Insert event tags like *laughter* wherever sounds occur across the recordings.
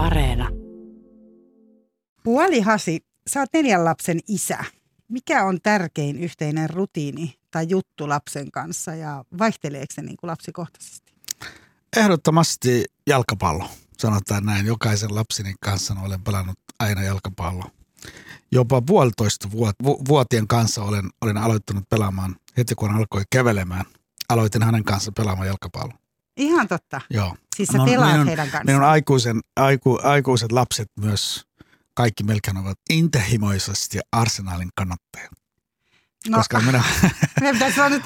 Areena. Puoli Hasi, sä oot neljän lapsen isä. Mikä on tärkein yhteinen rutiini tai juttu lapsen kanssa ja vaihteleeko se niin kuin lapsikohtaisesti? Ehdottomasti jalkapallo. Sanotaan näin, jokaisen lapsini kanssa olen pelannut aina jalkapallo. Jopa puolitoista vuot- vuotien kanssa olen, olen aloittanut pelaamaan heti kun alkoi kävelemään. Aloitin hänen kanssa pelaamaan jalkapalloa. Ihan totta. Joo. Siis sä pelaat minun- heidän kanssaan. Minun aikuisen, aiku, aikuiset lapset myös, kaikki melkein ovat intehimoisesti arsenaalin kannattajia. no, koska minä, *laughs* meidän pitäisi olla nyt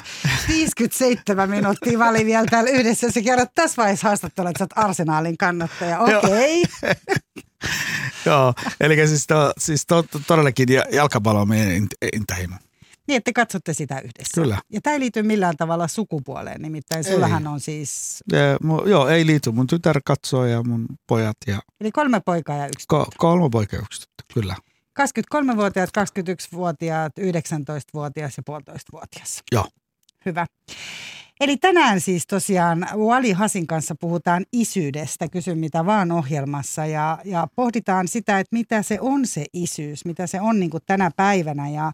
57 minuuttia vali vielä täällä yhdessä. Sä kerrot tässä vaiheessa haastattelua, että sä oot arsenaalin kannattaja. Okei. *laughs* joo, eli siis, to, siis to, to, todellakin ja- jalkapallo on meidän int- intehimo. Niin, että te katsotte sitä yhdessä. Kyllä. Ja tämä ei liity millään tavalla sukupuoleen, nimittäin Ei. sullahan on siis, Ja, mu, joo, ei liity. Mun tytär katsoo ja mun pojat ja eli kolme poikaa ja yksi ko, kolme poikaa ja yksi tyttö, kyllä. 23-vuotiaat, 21-vuotiaat, 19-vuotias ja puolitoista-vuotias. Joo. Hyvä. Eli tänään siis tosiaan Wali Hasin kanssa puhutaan isyydestä, kysy mitä vaan ohjelmassa ja, ja pohditaan sitä, että mitä se on se isyys, mitä se on niin tänä päivänä ja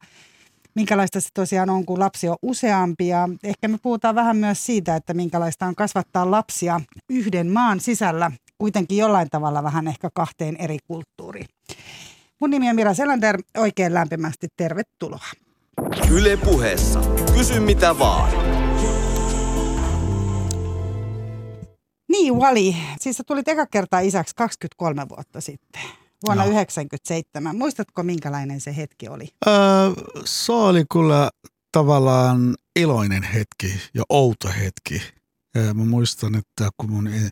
minkälaista se tosiaan on, kun lapsi on useampi ja ehkä me puhutaan vähän myös siitä, että minkälaista on kasvattaa lapsia yhden maan sisällä, kuitenkin jollain tavalla vähän ehkä kahteen eri kulttuuriin. Mun nimi on Mira Selander, oikein lämpimästi tervetuloa. Yle puheessa. Kysy mitä vaan. Niin, Wali, siis sä tulit eka kertaa isäksi 23 vuotta sitten, vuonna Joo. 1997. Muistatko, minkälainen se hetki oli? Öö, se oli kyllä tavallaan iloinen hetki ja outo hetki. Ja mä muistan, että kun mun e-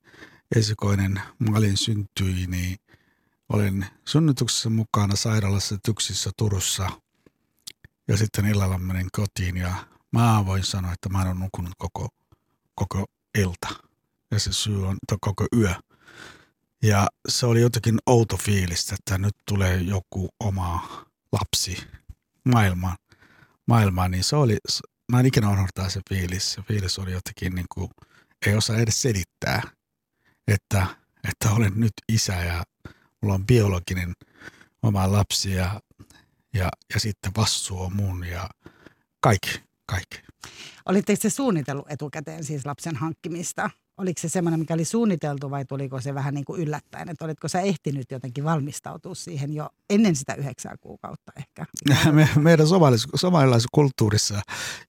esikoinen Malin syntyi, niin olin synnytyksessä mukana sairaalassa Tyksissä Turussa. Ja sitten illalla menin kotiin ja mä voin sanoa, että mä en ole nukunut koko, koko ilta. Ja se syy on koko yö. Ja se oli jotenkin outo fiilis, että nyt tulee joku oma lapsi maailmaan, maailmaan niin se oli, mä en ikinä unohtaa se fiilis. Se fiilis oli jotenkin niin kuin, ei osaa edes selittää, että, että olen nyt isä ja mulla on biologinen oma lapsi ja, ja, ja sitten vastuu on mun ja kaikki, kaikki. Olitteko se suunnitellut etukäteen siis lapsen hankkimista? Oliko se semmoinen, mikä oli suunniteltu vai tuliko se vähän niin kuin yllättäen? Että olitko sä ehtinyt jotenkin valmistautua siihen jo ennen sitä yhdeksää kuukautta ehkä? *laughs* Me, meidän somalilaisessa kulttuurissa,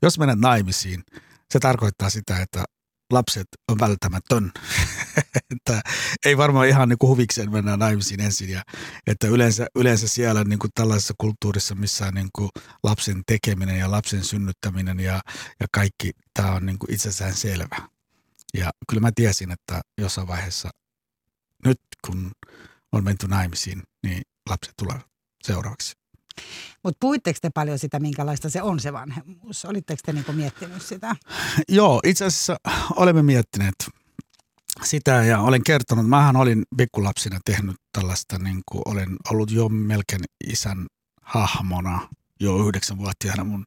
jos menet naimisiin, se tarkoittaa sitä, että lapset on välttämätön. *laughs* että ei varmaan ihan niin kuin huvikseen mennä naimisiin ensin. Ja, että yleensä, yleensä siellä niin kuin tällaisessa kulttuurissa, missä niin kuin lapsen tekeminen ja lapsen synnyttäminen ja, ja kaikki, tämä on niin kuin itsessään selvä. Ja kyllä mä tiesin, että jossain vaiheessa, nyt kun on menty naimisiin, niin lapset tulevat seuraavaksi. Mutta puhuitteko te paljon sitä, minkälaista se on se vanhemmuus? Olitteko te niinku miettinyt sitä? *laughs* Joo, itse asiassa olemme miettineet sitä ja olen kertonut, mähän olin pikkulapsina tehnyt tällaista, niin kuin olen ollut jo melkein isän hahmona jo yhdeksänvuotiaana mun,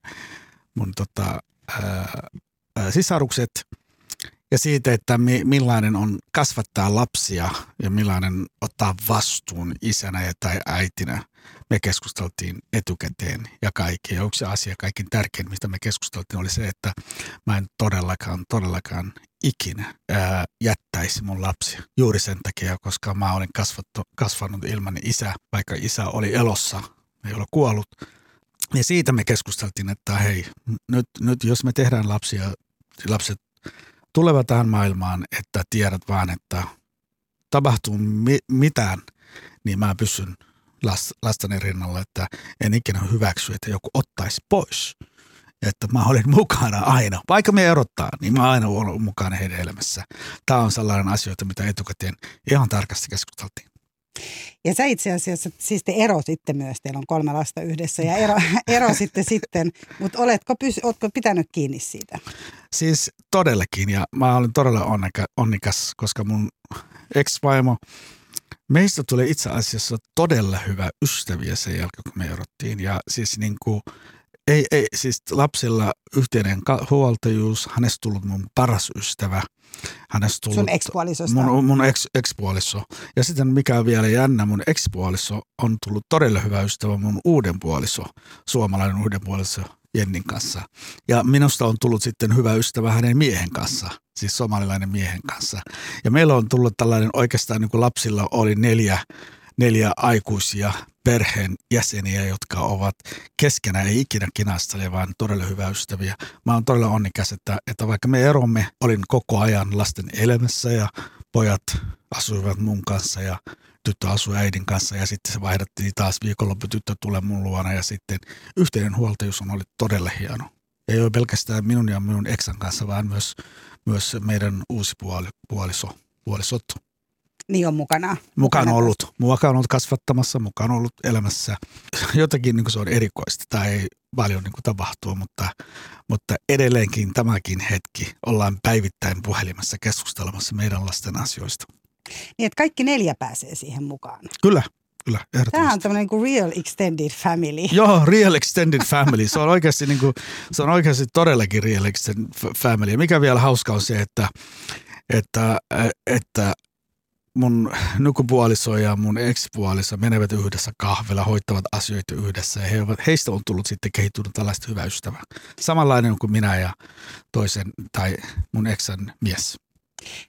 mun tota, ää, ää, sisarukset ja siitä, että mi, millainen on kasvattaa lapsia ja millainen ottaa vastuun isänä ja tai äitinä. Me keskusteltiin etukäteen ja kaikki. Ja yksi asia kaikkein tärkein, mistä me keskusteltiin, oli se, että mä en todellakaan, todellakaan ikinä ää, jättäisi mun lapsia. Juuri sen takia, koska mä olin kasvattu, kasvanut ilman isä, vaikka isä oli elossa, ei ole kuollut. Ja siitä me keskusteltiin, että hei, nyt, nyt jos me tehdään lapsia, lapset tulevat tähän maailmaan, että tiedät vaan, että tapahtuu mi- mitään, niin mä pysyn last, lasteni rinnalla, että en ikinä hyväksy, että joku ottaisi pois. Että mä olen mukana aina. Vaikka me erottaa, niin mä aina ollut mukana heidän elämässä. Tämä on sellainen asioita, mitä etukäteen ihan tarkasti keskusteltiin. Ja sä itse asiassa, siis te erositte myös, teillä on kolme lasta yhdessä ja ero, *laughs* erositte sitten, mutta oletko, pys, oletko pitänyt kiinni siitä? Siis todellakin, ja mä olen todella onnikas, koska mun ex-vaimo, meistä tuli itse asiassa todella hyvä ystäviä sen jälkeen, kun me erottiin. Ja siis niin kuin, Ei, ei, siis lapsilla yhteinen huoltajuus, hänestä tullut mun paras ystävä. Hänestä tullut Sun ekspuolisosta. Mun, mun ex, ekspuoliso. Ja sitten mikä on vielä jännä, mun ekspuoliso on tullut todella hyvä ystävä mun uuden puoliso, suomalainen uuden puoliso Jennin kanssa. Ja minusta on tullut sitten hyvä ystävä hänen miehen kanssa, siis somalilainen miehen kanssa. Ja meillä on tullut tällainen oikeastaan niin kuin lapsilla oli neljä, neljä aikuisia perheen jäseniä, jotka ovat keskenään ei ikinä kinastele, vaan todella hyvä ystäviä. Mä oon todella onnikas, että, että vaikka me eromme, olin koko ajan lasten elämässä ja pojat asuivat mun kanssa ja tyttö asui äidin kanssa ja sitten se vaihdattiin taas viikonloppu tyttö tulee mun luona ja sitten yhteinen huoltajuus on ollut todella hieno. Ei ole pelkästään minun ja minun eksän kanssa, vaan myös, myös meidän uusi puoli, puoliso, puolisot. Niin on mukana. Mukaan on ollut. Mukaan on ollut kasvattamassa, mukaan on ollut elämässä. *laughs* Jotakin niin kuin se on erikoista tai ei paljon niin kuin tapahtuu, mutta, mutta edelleenkin tämäkin hetki ollaan päivittäin puhelimessa keskustelemassa meidän lasten asioista. Niin, että kaikki neljä pääsee siihen mukaan. Kyllä, kyllä, Tämä on tämmöinen kuin real extended family. *laughs* Joo, real extended family. Se on oikeasti, niin kuin, se on oikeasti todellakin real extended family. Mikä vielä hauska on se, että, että, että mun nykypuoliso ja mun ex-puoliso menevät yhdessä kahvilla, hoittavat asioita yhdessä ja he ovat, heistä on tullut sitten kehittynyt tällaista hyvää ystävää. Samanlainen kuin minä ja toisen tai mun eksän mies.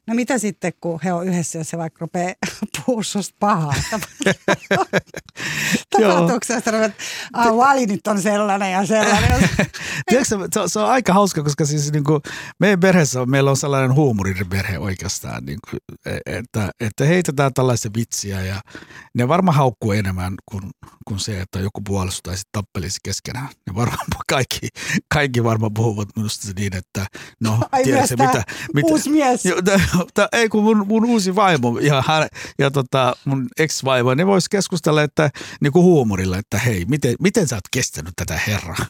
No mitä sitten, kun he on yhdessä, jos se vaikka rupeaa *laughs* puhua susta pahaa? *laughs* Tapahtuuko se, että vali nyt on sellainen ja sellainen? *laughs* Tiedätkö, se, on, se on aika hauska, koska siis niin kuin, meidän perheessä on, meillä on sellainen huumoriperhe oikeastaan, niin kuin, e, että, että heitetään tällaisia vitsiä ja ne varmaan haukkuu enemmän kuin, kuin se, että joku puolustaisi tai sitten tappelisi keskenään. Ne varmaan kaikki, kaikki varmaan puhuvat minusta niin, että no, tiedätkö, mitä, mitä, uusi mies. Jo, ei kun mun, mun uusi vaimo ja, hän, ja tota, mun ex-vaimo, ne vois keskustella että, niin kuin huumorilla, että hei, miten, miten sä oot kestänyt tätä herraa?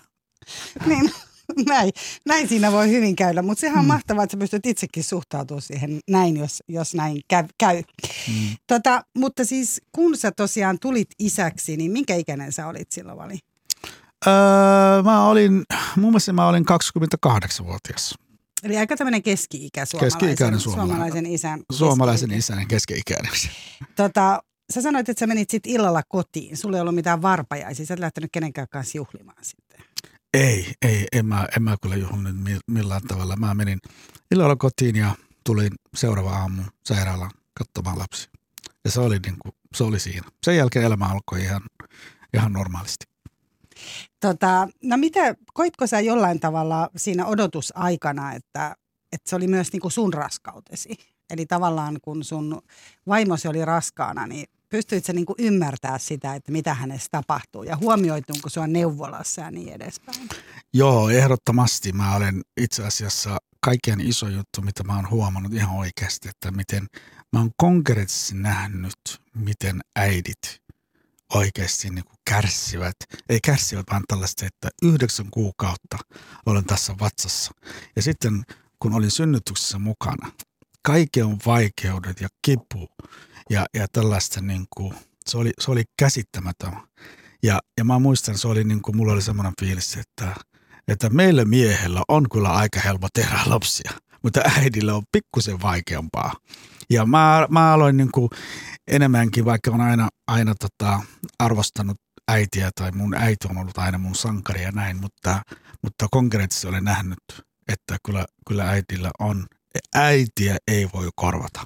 Niin, *laughs* näin, näin siinä voi hyvin käydä, mutta sehän on hmm. mahtavaa, että sä pystyt itsekin suhtautumaan siihen näin, jos, jos näin käy. käy. Hmm. Tota, mutta siis kun sä tosiaan tulit isäksi, niin minkä ikäinen sä olit silloin, Vali? Öö, mä olin, muun muassa mä olin 28-vuotias. Eli aika tämmöinen keski-ikä suomalaisen, keski-ikäinen suomalainen, suomalaisen isän. Suomalaisen isän keski-ikäinen. Tota, sä sanoit, että sä menit sitten illalla kotiin. Sulla ei ollut mitään varpajaisia. Sä et lähtenyt kenenkään kanssa juhlimaan sitten. Ei, ei, en mä, en mä kyllä juhlinut millään tavalla. Mä menin illalla kotiin ja tulin seuraava aamu sairaalaan katsomaan lapsi. Ja se oli, niin kuin, se oli siinä. Sen jälkeen elämä alkoi ihan, ihan normaalisti. Tota, no mitä, koitko sä jollain tavalla siinä odotusaikana, että, että se oli myös niin kuin sun raskautesi? Eli tavallaan kun sun vaimosi oli raskaana, niin pystyitkö niin kuin ymmärtää sitä, että mitä hänessä tapahtuu ja huomioituuko sua neuvolassa ja niin edespäin? Joo, ehdottomasti. Mä olen itse asiassa kaikkein iso juttu, mitä mä oon huomannut ihan oikeasti, että miten mä oon konkreettisesti nähnyt, miten äidit oikeasti niin kuin kärsivät, ei kärsivät, vaan tällaista, että yhdeksän kuukautta olen tässä vatsassa. Ja sitten kun olin synnytyksessä mukana, kaikki on vaikeudet ja kipu ja, ja tällaista, niin kuin, se, oli, se oli käsittämätön. Ja, ja mä muistan, se oli niin kuin, mulla oli semmoinen fiilis, että, että meillä miehellä on kyllä aika helppo tehdä lapsia, mutta äidillä on pikkusen vaikeampaa. Ja mä, mä aloin niin kuin enemmänkin, vaikka on aina, aina tota, arvostanut äitiä tai mun äiti on ollut aina mun sankari ja näin, mutta, mutta konkreettisesti olen nähnyt, että kyllä, kyllä äitillä on, äitiä ei voi korvata.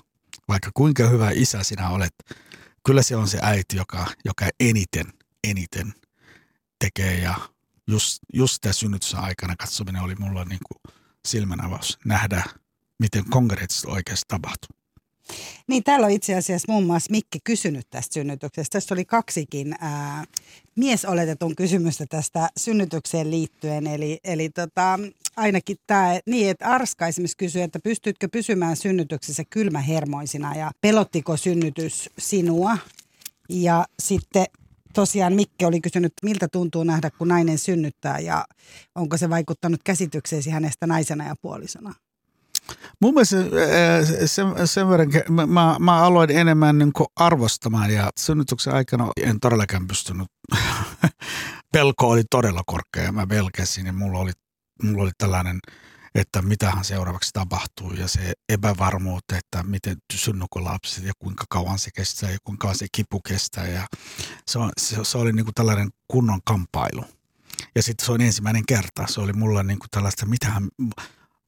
Vaikka kuinka hyvä isä sinä olet, kyllä se on se äiti, joka, joka eniten, eniten tekee ja just, just tässä synnytyksen aikana katsominen oli mulla niin kuin silmänavaus nähdä, miten konkreettisesti oikeasti tapahtuu. Niin, täällä on itse asiassa muun muassa Mikki kysynyt tästä synnytyksestä. Tässä oli kaksikin ää, miesoletetun kysymystä tästä synnytykseen liittyen. Eli, eli tota, ainakin tämä, niin että Arska esimerkiksi kysyi, että pystytkö pysymään synnytyksessä kylmähermoisina ja pelottiko synnytys sinua? Ja sitten tosiaan Mikke oli kysynyt, miltä tuntuu nähdä, kun nainen synnyttää ja onko se vaikuttanut käsitykseesi hänestä naisena ja puolisona? Mun mielestä sen, sen verran, mä, mä aloin enemmän niin arvostamaan ja synnytyksen aikana en todellakaan pystynyt *laughs* pelko oli todella korkea mä pelkäsin ja mulla oli, mulla oli tällainen, että mitähän seuraavaksi tapahtuu ja se epävarmuus, että miten synnykö lapset ja kuinka kauan se kestää ja kuinka se kipu kestää ja se, on, se, se oli niin kuin tällainen kunnon kamppailu. Ja sitten se on ensimmäinen kerta. Se oli mulla niin kuin tällaista, mitähän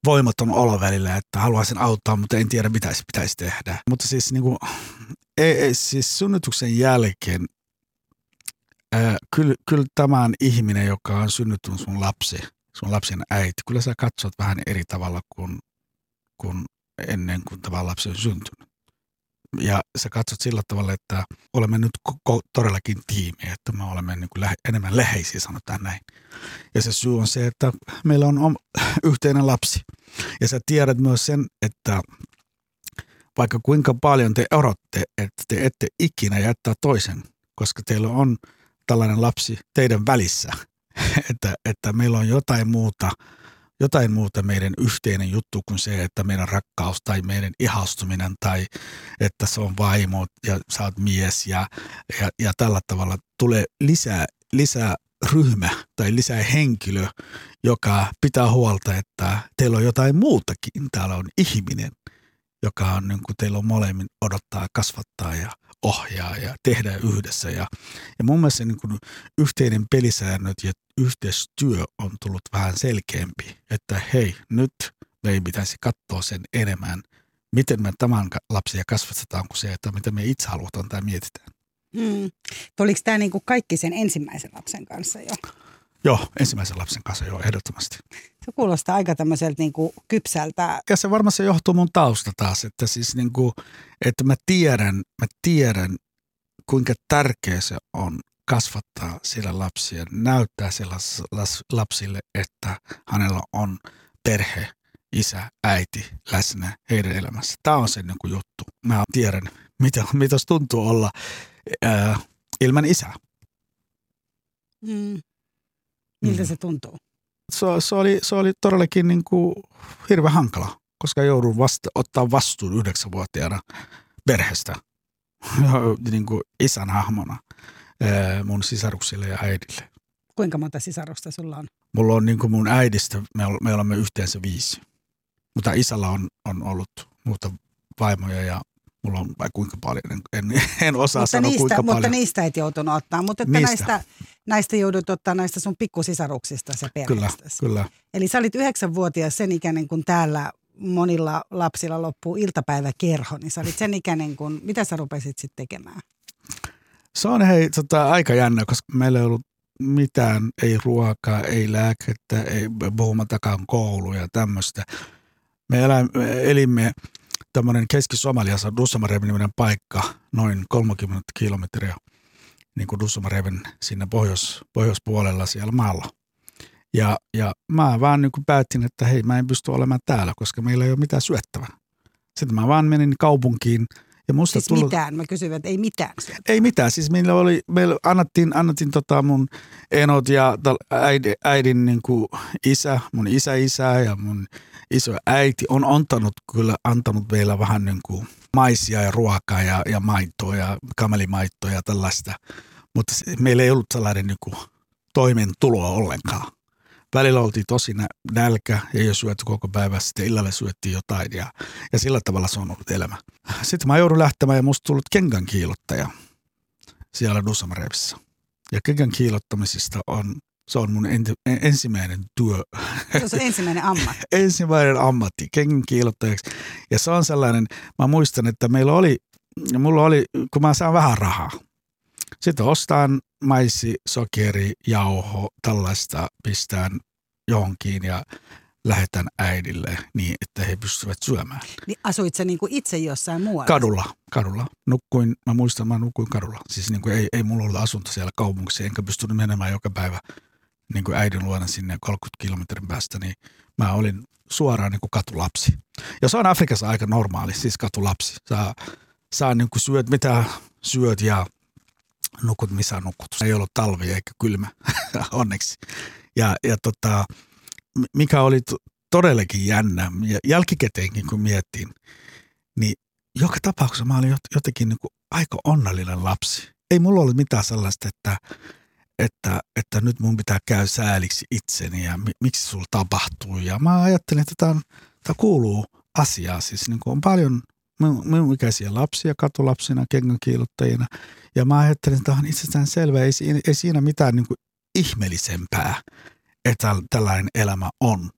voimaton olo välillä, että haluaisin auttaa, mutta en tiedä, mitä pitäisi tehdä. Mutta siis, niin kuin, ei, ei, siis synnytyksen jälkeen ää, kyllä, kyllä tämä on ihminen, joka on synnyttynyt sun lapsi, sun lapsen äiti. Kyllä sä katsot vähän eri tavalla kuin, kuin ennen kuin tämä lapsi on syntynyt. Ja sä katsot sillä tavalla, että olemme nyt koko, todellakin tiimi, että me olemme niin kuin lähe, enemmän läheisiä, sanotaan näin. Ja se syy on se, että meillä on om, yhteinen lapsi. Ja sä tiedät myös sen, että vaikka kuinka paljon te odotte, että te ette ikinä jättää toisen, koska teillä on tällainen lapsi teidän välissä, *laughs* että, että meillä on jotain muuta, jotain muuta meidän yhteinen juttu kuin se, että meidän rakkaus tai meidän ihastuminen tai että se on vaimo ja sä oot mies ja, ja, ja tällä tavalla tulee lisää, lisää ryhmä tai lisää henkilö, joka pitää huolta, että teillä on jotain muutakin. Täällä on ihminen, joka on niin kuin teillä on molemmin odottaa, kasvattaa ja ohjaa ja tehdä yhdessä. Ja, ja mun mielestä niin kuin yhteinen pelisäännöt ja yhteistyö on tullut vähän selkeämpi, että hei, nyt me ei pitäisi katsoa sen enemmän, miten me tämän lapsia kasvatetaan kuin se, että mitä me itse halutaan tai mietitään. Mm. Tuliko tämä niinku kaikki sen ensimmäisen lapsen kanssa jo? Joo, ensimmäisen lapsen kanssa jo ehdottomasti. Se kuulostaa aika tämmöiseltä niinku kypsältä. Ja se varmasti johtuu mun tausta taas, että siis niinku, että mä tiedän, mä tiedän kuinka tärkeä se on kasvattaa sillä lapsia, näyttää sillä lapsille, että hänellä on perhe, isä, äiti läsnä heidän elämässä. Tämä on se niin kuin juttu. Mä tiedän, mitä, mitä tuntuu olla ää, ilman isää. Mm. Miltä mm. se tuntuu? Se, se, oli, se oli todellakin niin kuin hirveän hankala, koska joudun vasta, ottaa vastuun yhdeksänvuotiaana perheestä *laughs* niin kuin isän hahmona mun sisaruksille ja äidille. Kuinka monta sisarusta sulla on? Mulla on niin kuin mun äidistä, me, me olemme yhteensä viisi. Mutta isällä on, on ollut muuta vaimoja ja mulla on vai kuinka paljon, en, en osaa mutta sanoa niistä, kuinka mutta paljon. Mutta niistä et joutunut ottaa, mutta että näistä, näistä joudut ottaa näistä sun pikkusisaruksista se perheestä. Kyllä, kyllä. Eli sä olit yhdeksänvuotias sen ikäinen, kun täällä monilla lapsilla loppuu iltapäiväkerho, niin sä olit sen ikäinen, kun mitä sä rupesit sitten tekemään? Se on hei tota, aika jännä, koska meillä ei ollut mitään, ei ruokaa, ei lääkettä, ei puhumattakaan koulu ja tämmöistä. Me elimme tämmöinen Keski-Somaliassa Dussamareven paikka, noin 30 kilometriä niin kuin Dussamareven sinne pohjois, pohjoispuolella siellä maalla. Ja, ja mä vaan niin kuin päätin, että hei mä en pysty olemaan täällä, koska meillä ei ole mitään syöttävää. Sitten mä vaan menin kaupunkiin – ja musta siis tullut, mitään? Mä kysyin, että ei mitään syötä. Ei mitään. Siis meillä oli, meillä annettiin, annettiin tota mun enot ja äidin, äidin niin kuin isä, mun isä isä ja mun iso äiti on antanut kyllä antanut meillä vähän niin kuin maisia ja ruokaa ja, ja maitoa ja kamelimaitoa ja tällaista. Mutta meillä ei ollut sellainen niin kuin toimeentuloa ollenkaan välillä oltiin tosi nälkä ja ei syöty koko päivä, sitten illalle syöttiin jotain ja, ja sillä tavalla se on ollut elämä. Sitten mä joudun lähtemään ja musta tullut kengän kiilottaja siellä Dusamarevissa. Ja kengän kiilottamisesta on, se on mun enti, ensimmäinen työ. Se on ensimmäinen ammatti. *laughs* ensimmäinen ammatti, kengän kiilottajaksi. Ja se on sellainen, mä muistan, että meillä oli, mulla oli, kun mä saan vähän rahaa, sitten ostaan maissi, sokeri, jauho, tällaista pistään johonkin ja lähetän äidille niin, että he pystyvät syömään. Niin asuit sä niin kuin itse jossain muualla? Kadulla, kadulla. Nukkuin, mä muistan, mä nukuin kadulla. Siis niin kuin ei, ei mulla ollut asunto siellä kaupungissa, enkä pystynyt menemään joka päivä niin kuin äidin luona sinne 30 kilometrin päästä, niin mä olin suoraan niin kuin katulapsi. Ja se on Afrikassa aika normaali, siis katulapsi. Saa, saa niin kuin syöt mitä syöt ja nukut missä nukut. Ei ollut talvi eikä kylmä, *laughs* onneksi. Ja, ja tota, mikä oli todellakin jännä, ja jälkikäteenkin kun miettiin, niin joka tapauksessa mä olin jotenkin niin kuin aika onnellinen lapsi. Ei mulla ollut mitään sellaista, että, että, että nyt mun pitää käy sääliksi itseni ja mi, miksi sulla tapahtuu. Ja mä ajattelin, että tämä, tämä kuuluu asiaa. Siis niin kuin on paljon minun ikäisiä lapsia katulapsina, kengänkiilottajina. Ja mä ajattelin, että tämä on itsestään selvä, ei, ei siinä mitään niin kuin ihmeellisempää, että tällainen elämä on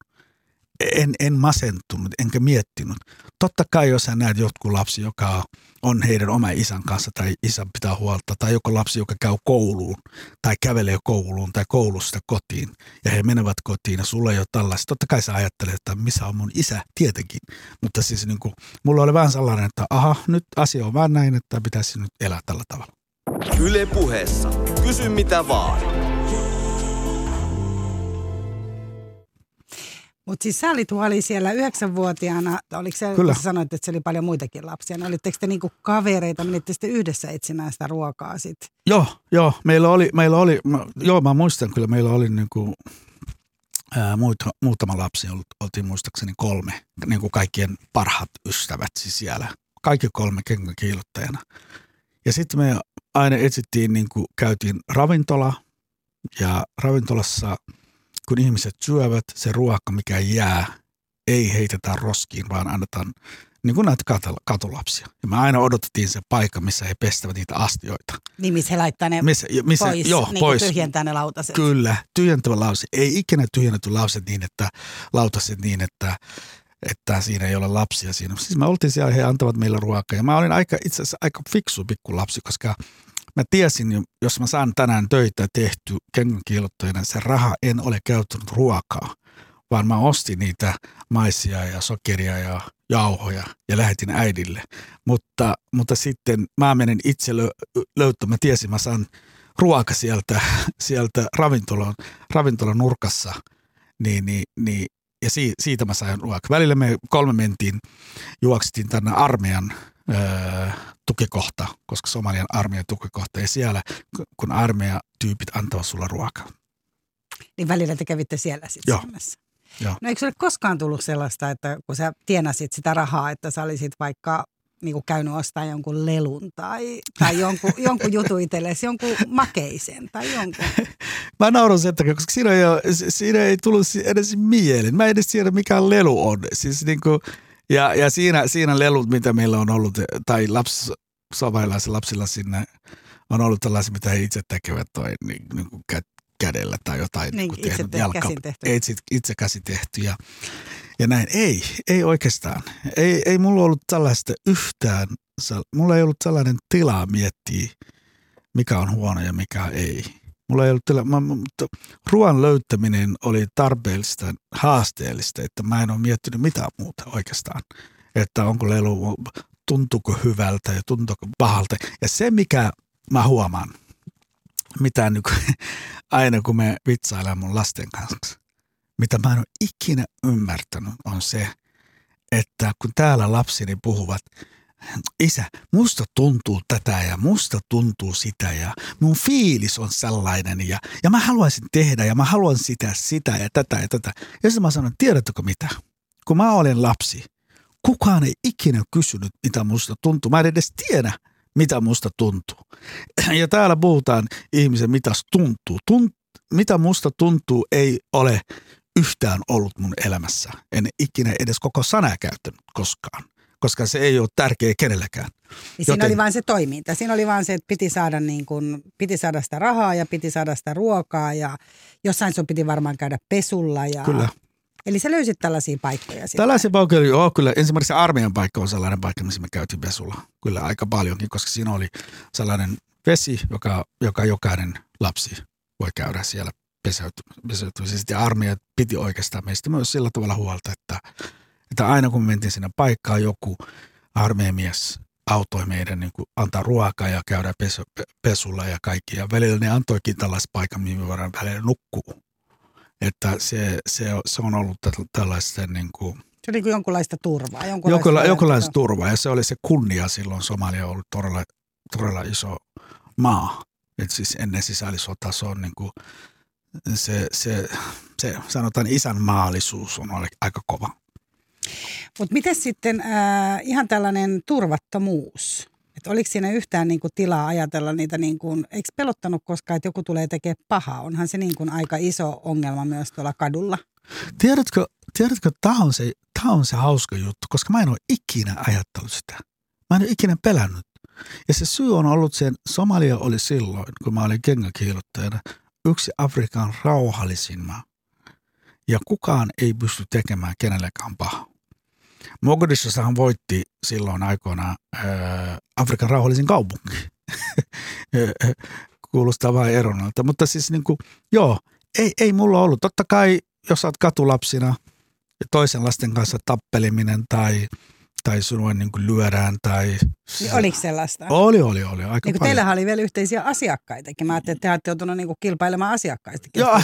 en, en masentunut enkä miettinyt. Totta kai jos sä näet jotkut lapsi, joka on heidän oma isän kanssa tai isän pitää huolta, tai joku lapsi, joka käy kouluun tai kävelee kouluun tai koulusta kotiin ja he menevät kotiin ja sulla ei ole tällaista. Totta kai sä ajattelet, että missä on mun isä, tietenkin. Mutta siis niin kuin, mulla oli vähän sellainen, että aha, nyt asia on vaan näin, että pitäisi nyt elää tällä tavalla. Yle puheessa. Kysy mitä vaan. Mutta siis sä olit huoli siellä yhdeksänvuotiaana, oliko se, Kyllä. kun sä sanoit, että se oli paljon muitakin lapsia, niin olitteko te niinku kavereita, menitte sitten yhdessä etsimään sitä ruokaa sit? Joo, joo, meillä oli, meillä oli mä, joo mä muistan kyllä, meillä oli niinku, ää, muita, muutama lapsi, oltiin muistaakseni kolme, niin kuin kaikkien parhaat ystävät siis siellä, kaikki kolme kenkäkiilottajana. Ja sitten me aina etsittiin, niin kuin käytiin ravintola. Ja ravintolassa – kun ihmiset syövät, se ruoka, mikä jää, ei heitetä roskiin, vaan annetaan niin kuin näitä katulapsia. Ja me aina odotettiin se paikka, missä he pestävät niitä astioita. Niin, missä he laittaa ne missä, missä, pois, joo, niin pois. tyhjentää ne lautaset. Kyllä, tyhjentävä lause. Ei ikinä tyhjennetty lauset niin, että lautaset niin, että että siinä ei ole lapsia siinä. Siis me oltiin siellä, he antavat meille ruokaa. Ja mä olin aika, itse asiassa aika fiksu pikku lapsi, koska mä tiesin, jos mä saan tänään töitä tehty kengänkiilottajana, se raha en ole käyttänyt ruokaa, vaan mä ostin niitä maisia ja sokeria ja jauhoja ja lähetin äidille. Mutta, mutta sitten mä menen itse lö- löytämään, mä tiesin, mä saan ruoka sieltä, sieltä ravintolan, ravintolan nurkassa, niin, niin, niin ja siitä mä sain ruokaa. Välillä me kolme mentiin, juoksitin tänne armeijan öö, tukikohta, koska Somalian armeijan tukikohta ja siellä, kun armeija tyypit antavat sulla ruokaa. Niin välillä te kävitte siellä sitten syömässä. Joo. No eikö ole koskaan tullut sellaista, että kun sä tienasit sitä rahaa, että sä olisit vaikka niin kuin käynyt ostaa jonkun lelun tai, tai jonkun, *laughs* jonkun jutun itsellesi, jonkun makeisen tai jonkun. *laughs* Mä nauran sen takia, koska siinä ei, ole, siinä ei tullut edes mieleen. Mä en edes tiedä, mikä lelu on. Siis niin kuin, ja, ja siinä, siinä lelut, mitä meillä on ollut, tai lapsi, lapsilla sinne, on ollut tällaisia, mitä he itse tekevät toi, niin, niin kuin kädellä tai jotain. Niin, itse, tehnyt, jalka, käsin tehty. Itse, itse käsi tehty ja, ja näin. Ei, ei oikeastaan. Ei, ei mulla ollut tällaista yhtään, mulla ei ollut sellainen tila miettiä, mikä on huono ja mikä ei. Mulla ei ollut tila, mä, mutta ruoan löytäminen oli tarpeellista, haasteellista, että mä en ole miettinyt mitään muuta oikeastaan. Että onko lelu, tuntuuko hyvältä ja tuntuuko pahalta. Ja se, mikä mä huomaan, mitä kuin, *laughs* aina kun me vitsailemme mun lasten kanssa, mitä mä en ole ikinä ymmärtänyt, on se, että kun täällä lapsini puhuvat, isä, musta tuntuu tätä ja musta tuntuu sitä ja mun fiilis on sellainen ja, ja mä haluaisin tehdä ja mä haluan sitä, sitä ja tätä ja tätä. Ja sitten mä sanon, tiedättekö mitä? Kun mä olin lapsi, kukaan ei ikinä kysynyt, mitä musta tuntuu. Mä en edes tiedä, mitä musta tuntuu. *clears throat* Ja täällä puhutaan ihmisen, mitä tuntuu. Tunt, mitä musta tuntuu ei ole yhtään ollut mun elämässä. En ikinä edes koko sanaa käyttänyt koskaan, koska se ei ole tärkeä kenellekään. Niin Joten, siinä oli vain se toiminta. Siinä oli vain se, että piti saada, niin kuin, piti saada sitä rahaa ja piti saada sitä ruokaa ja jossain sun piti varmaan käydä pesulla. Ja, Kyllä. Eli sä löysit tällaisia paikkoja? Tällaisia paikkoja, joo kyllä. Ensimmäisenä armeijan paikka on sellainen paikka, missä me käytiin pesulla. Kyllä aika paljonkin, koska siinä oli sellainen vesi, joka, joka jokainen lapsi voi käydä siellä peseytymisessä. Ja armeija piti oikeastaan meistä myös sillä tavalla huolta, että, että aina kun me mentiin sinne paikkaan, joku armeijamies autoi meidän niin kuin antaa ruokaa ja käydä pesu, pesulla ja kaikki. Ja välillä ne antoikin tällaisen paikan, mihin me voidaan välillä nukkuu. Että se, se, se on ollut tällaista niin kuin, se oli kuin jonkunlaista turvaa. Jonkunlaista, Jonkunla, jonkunlaista turvaa ja se oli se kunnia silloin. Somalia on ollut todella, todella iso maa. Et siis ennen sisällissotaa se on niin kuin, se, se, se, sanotaan isänmaallisuus on aika kova. Mutta miten sitten äh, ihan tällainen turvattomuus? Että oliko siinä yhtään niin kuin tilaa ajatella niitä, niin kuin, eikö pelottanut koskaan, että joku tulee tekemään pahaa? Onhan se niin kuin aika iso ongelma myös tuolla kadulla. Tiedätkö, tiedätkö tämä on, se, on se hauska juttu, koska mä en ole ikinä ajatellut sitä. Mä en ole ikinä pelännyt. Ja se syy on ollut sen, Somalia oli silloin, kun mä olin kengäkiilottajana, yksi Afrikan rauhallisin maa. Ja kukaan ei pysty tekemään kenellekään pahaa. Mogadishussahan voitti silloin aikoina ää, Afrikan rauhallisin kaupunki. *laughs* Kuulostaa vain eronalta. Mutta siis niin kuin, joo, ei, ei mulla ollut. Totta kai, jos olet katulapsina ja toisen lasten kanssa tappeliminen tai, tai sinua niin kuin lyödään tai... Niin oliko sellaista? Oli, oli, oli. Aika Niin teillähän oli vielä yhteisiä asiakkaitakin. Mä ajattelin, että te olette joutuneet niin kilpailemaan asiakkaista. Joo.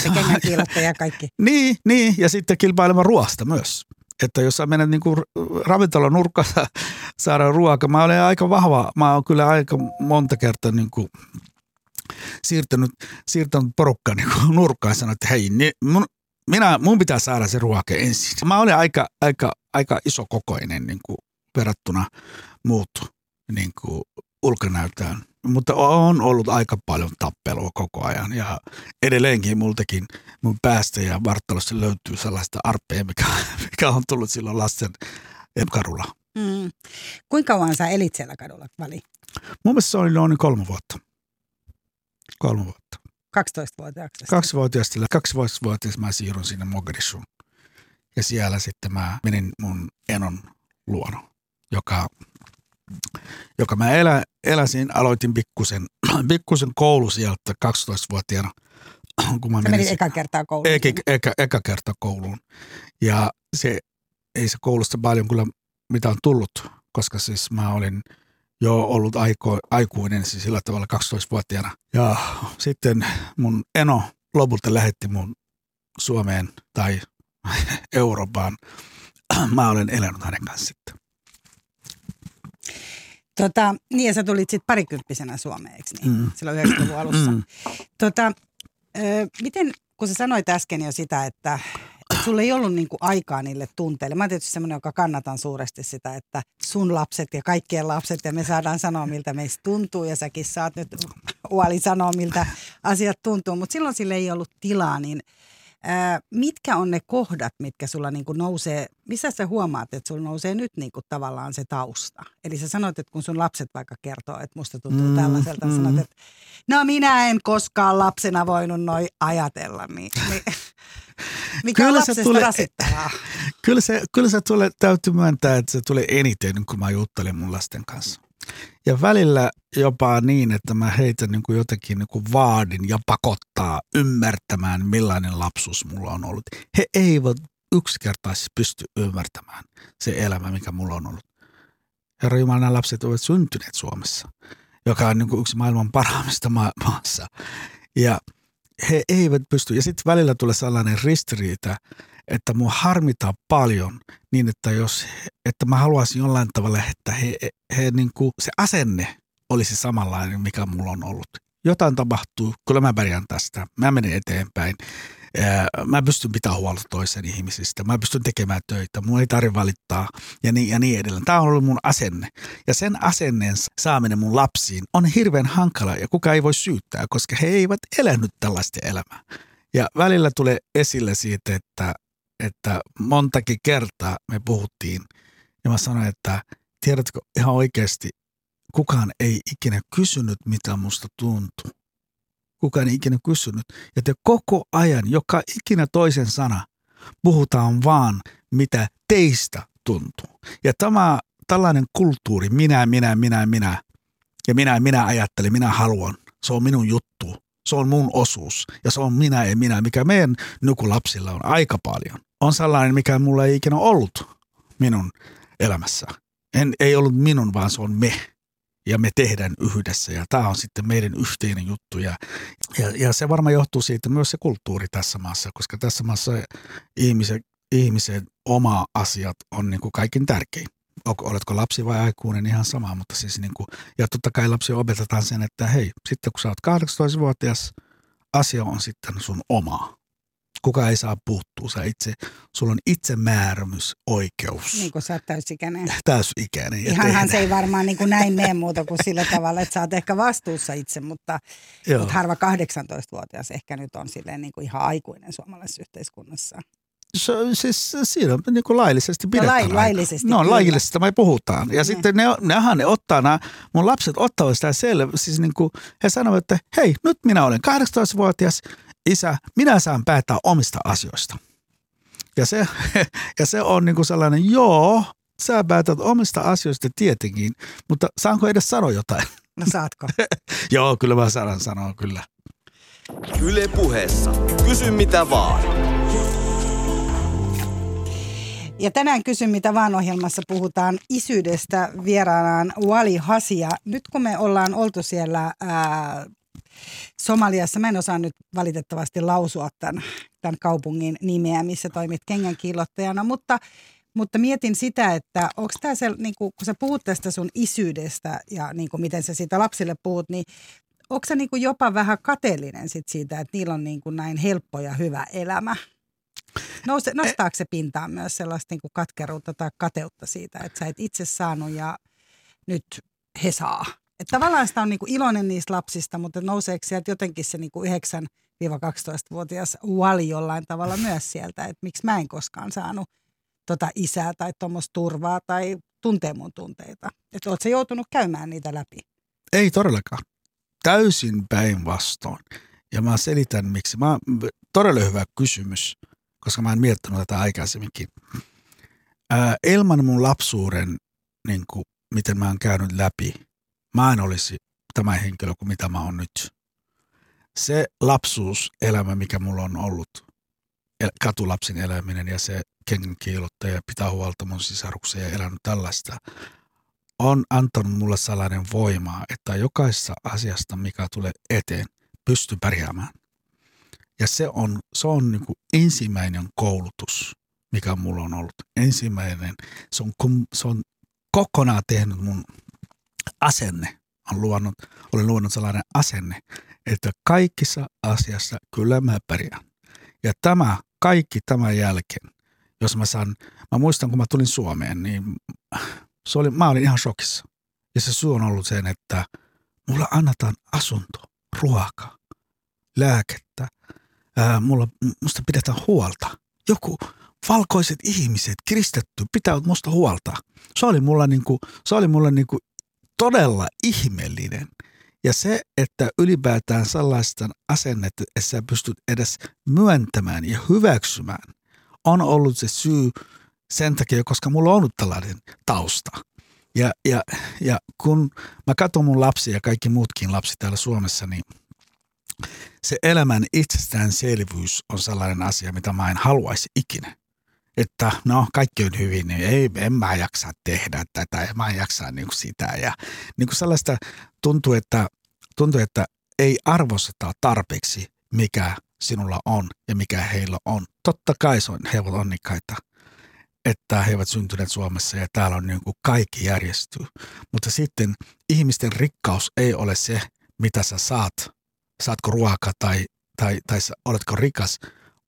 Se ja kaikki. *laughs* Niin, niin, ja sitten kilpailemaan ruoasta myös. Että jos sä menet niinku ravintolan nurkassa *laughs* saada ruokaa, mä olen aika vahva, mä oon kyllä aika monta kertaa niinku siirtänyt, siirtänyt porukkaa niinku *laughs* nurkkaan ja sanonut, että hei, niin mun, minä, mun pitää saada se ruoka ensin. Mä olen aika, aika, aika iso kokoinen niinku verrattuna muut niinku ulkonäöltään. Mutta on ollut aika paljon tappelua koko ajan ja edelleenkin multakin mun päästä ja vartalosta löytyy sellaista arpeja, mikä, *laughs* mikä on tullut silloin lasten kadulla. Mm. Kuinka kauan sä elit siellä kadulla, Vali? Mun mielestä se oli noin kolme vuotta. Kolme vuotta. 12-vuotiaaksi. Kaksivuotiaasta, kaksivuotiaasta mä siirryn sinne Mogadishuun. Ja siellä sitten mä menin mun enon luona, joka, joka mä elä, eläsin, aloitin pikkusen, *clears throat* pikkusen koulu sieltä 12-vuotiaana. *clears throat* Kun mä Sä menin eka kertaa kouluun. eka, eka, eka kerta kouluun. Ja se ei se koulusta paljon kyllä mitä on tullut, koska siis mä olin jo ollut aiko, aikuinen siis sillä tavalla 12-vuotiaana. Ja sitten mun eno lopulta lähetti mun Suomeen tai *clears throat* Eurooppaan. Mä olen elänyt hänen kanssa sitten. Tota, niin ja sä tulit sitten parikymppisenä Suomeen, eikö niin? Mm. Silloin 90-luvun alussa. Mm. Tota, ö, miten, kun sä sanoit äsken jo sitä, että, että sulla ei ollut niinku aikaa niille tunteille. Mä oon tietysti semmoinen, joka kannatan suuresti sitä, että sun lapset ja kaikkien lapset ja me saadaan sanoa, miltä meistä tuntuu ja säkin saat nyt Uali sanoa, miltä asiat tuntuu. Mutta silloin sille ei ollut tilaa, niin ää, mitkä on ne kohdat, mitkä sulla niinku nousee, missä sä huomaat, että sulla nousee nyt niinku tavallaan se tausta? Eli sä sanoit, että kun sun lapset vaikka kertoo, että musta tuntuu Mm, tällaiselta, mm. sanot, että no minä en koskaan lapsena voinut noin ajatella, niin, niin *laughs* mikä Kyllä on se tulee- rasittavaa? *laughs* Kyllä se, kyllä se tulee, täytyy myöntää, että se tulee eniten, kun mä juttelen mun lasten kanssa. Ja välillä jopa niin, että mä heitä niin kuin jotenkin niin kuin vaadin ja pakottaa ymmärtämään, millainen lapsuus mulla on ollut. He eivät yksinkertaisesti pysty ymmärtämään se elämä, mikä mulla on ollut. Herra Jumala, nämä lapset ovat syntyneet Suomessa, joka on niin kuin yksi maailman parhaimmista ma- maassa. Ja he eivät pysty. Ja sitten välillä tulee sellainen ristiriita, että mua harmitaan paljon niin, että jos, että mä haluaisin jollain tavalla, että he, he niin kuin, se asenne olisi samanlainen, mikä mulla on ollut. Jotain tapahtuu, kyllä mä pärjään tästä, mä menen eteenpäin, mä pystyn pitämään huolta toisen ihmisistä, mä pystyn tekemään töitä, mun ei tarvitse valittaa ja niin, ja niin edelleen. Tämä on ollut mun asenne. Ja sen asenneen saaminen mun lapsiin on hirveän hankala ja kuka ei voi syyttää, koska he eivät elänyt tällaista elämää. Ja välillä tulee esille siitä, että, että montakin kertaa me puhuttiin ja mä sanoin, että tiedätkö ihan oikeasti, kukaan ei ikinä kysynyt, mitä musta tuntuu. Kukaan ei ikinä kysynyt. Ja te koko ajan, joka ikinä toisen sana, puhutaan vaan, mitä teistä tuntuu. Ja tämä tällainen kulttuuri, minä, minä, minä, minä, ja minä, minä ajattelen, minä haluan, se on minun juttu, se on mun osuus, ja se on minä ja minä, mikä meidän nykulapsilla on aika paljon. On sellainen, mikä mulla ei ikinä ollut minun elämässä. En, ei ollut minun, vaan se on me. Ja me tehdään yhdessä ja tämä on sitten meidän yhteinen juttu. Ja, ja, ja se varmaan johtuu siitä myös se kulttuuri tässä maassa, koska tässä maassa ihmiset, ihmisen oma asiat on niin kuin kaikin tärkein. Oletko lapsi vai aikuinen, ihan sama, mutta siis niin kuin, ja totta kai lapsi opetetaan sen, että hei, sitten kun sä oot 18-vuotias, asia on sitten sun omaa. kuka ei saa puuttua. Sä itse, sulla on itsemääräämisoikeus. Niin kuin sä oot täysikäinen. *laughs* Täysikäinen. Ja Ihanhan tehdä. se ei varmaan niin kuin näin mene muuta kuin sillä tavalla, että sä oot ehkä vastuussa itse, mutta, Joo. mutta harva 18-vuotias ehkä nyt on silleen niin kuin ihan aikuinen suomalaisessa yhteiskunnassa. Se, siis siinä on niin kuin laillisesti pidetään. lai- aika. laillisesti, No laillisesti me puhutaan. Ja Ne. sitten ne, nehän ne ottaa, nämä, mun lapset ottavat sitä selvä. Siis niin kuin he sanovat, että hei, nyt minä olen 18-vuotias isä, minä saan päättää omista asioista. Ja se, *laughs* ja se on niin kuin sellainen, joo, sä päätät omista asioista tietenkin, mutta saanko edes sanoa jotain? No saatko? *laughs* joo, kyllä mä saan sanoa, kyllä. Yle puheessa. Kysy mitä vaan. Ja tänään kysyn, mitä vaan ohjelmassa puhutaan isyydestä vieraanaan Wali Hasia. Nyt kun me ollaan oltu siellä ää, Somaliassa, mä en osaa nyt valitettavasti lausua tämän, tämän kaupungin nimeä, missä toimit kengän kiillottajana, mutta, mutta mietin sitä, että onko tämä se, niin kun, sä puhut tästä sun isyydestä ja niin kuin miten sä siitä lapsille puhut, niin onko sä niin jopa vähän kateellinen sit siitä, että niillä on niin näin helppo ja hyvä elämä? Nouse, nostaako se pintaan myös sellaista niin kuin katkeruutta tai kateutta siitä, että sä et itse saanut ja nyt he saa? Että tavallaan sitä on niin kuin iloinen niistä lapsista, mutta nouseeko sieltä jotenkin se niin kuin 9-12-vuotias wali jollain tavalla myös sieltä, että miksi mä en koskaan saanut tota isää tai tuommoista turvaa tai tuntee mun tunteita. Että oot sä joutunut käymään niitä läpi? Ei todellakaan. Täysin päinvastoin. Ja mä selitän miksi. Mä, todella hyvä kysymys, koska mä en miettinyt tätä aikaisemminkin. Ää, ilman mun lapsuuden, niin kuin, miten mä oon käynyt läpi, mä en olisi tämä henkilö kuin mitä mä oon nyt. Se lapsuuselämä, mikä mulla on ollut, katulapsin eläminen ja se kengän kiilottaja ja pitää huolta mun sisaruksia ja elänyt tällaista, on antanut mulle sellainen voima, että jokaisessa asiasta, mikä tulee eteen, pystyy pärjäämään. Ja se on, se on niin ensimmäinen koulutus, mikä mulla on ollut. Ensimmäinen, se on, se on kokonaan tehnyt mun asenne. On luonut, olen luonut sellainen asenne, että kaikissa asiassa kyllä mä pärjään. Ja tämä, kaikki tämän jälkeen, jos mä saan, mä muistan kun mä tulin Suomeen, niin se oli, mä olin ihan shokissa. Ja se syy on ollut sen, että mulla annetaan asunto, ruoka, lääkettä. Ää, mulla, musta pidetään huolta. Joku valkoiset ihmiset, kristetty, pitää musta huolta. Se oli mulla, niinku, se oli mulla niinku todella ihmeellinen. Ja se, että ylipäätään sellaista asennetta, että sä pystyt edes myöntämään ja hyväksymään, on ollut se syy sen takia, koska mulla on ollut tällainen tausta. Ja, ja, ja kun mä katson mun lapsia ja kaikki muutkin lapsi täällä Suomessa, niin se elämän itsestäänselvyys on sellainen asia, mitä mä en haluaisi ikinä. Että no, kaikki on hyvin, niin ei, en mä jaksa tehdä tätä, en mä jaksa niin kuin sitä. Ja niin kuin sellaista tuntuu, että, tuntuu, että ei arvosteta tarpeeksi, mikä sinulla on ja mikä heillä on. Totta kai se on, he ovat onnikaita, että he ovat syntyneet Suomessa ja täällä on niin kuin kaikki järjestyy. Mutta sitten ihmisten rikkaus ei ole se, mitä sä saat. Saatko ruokaa tai, tai, tai oletko rikas,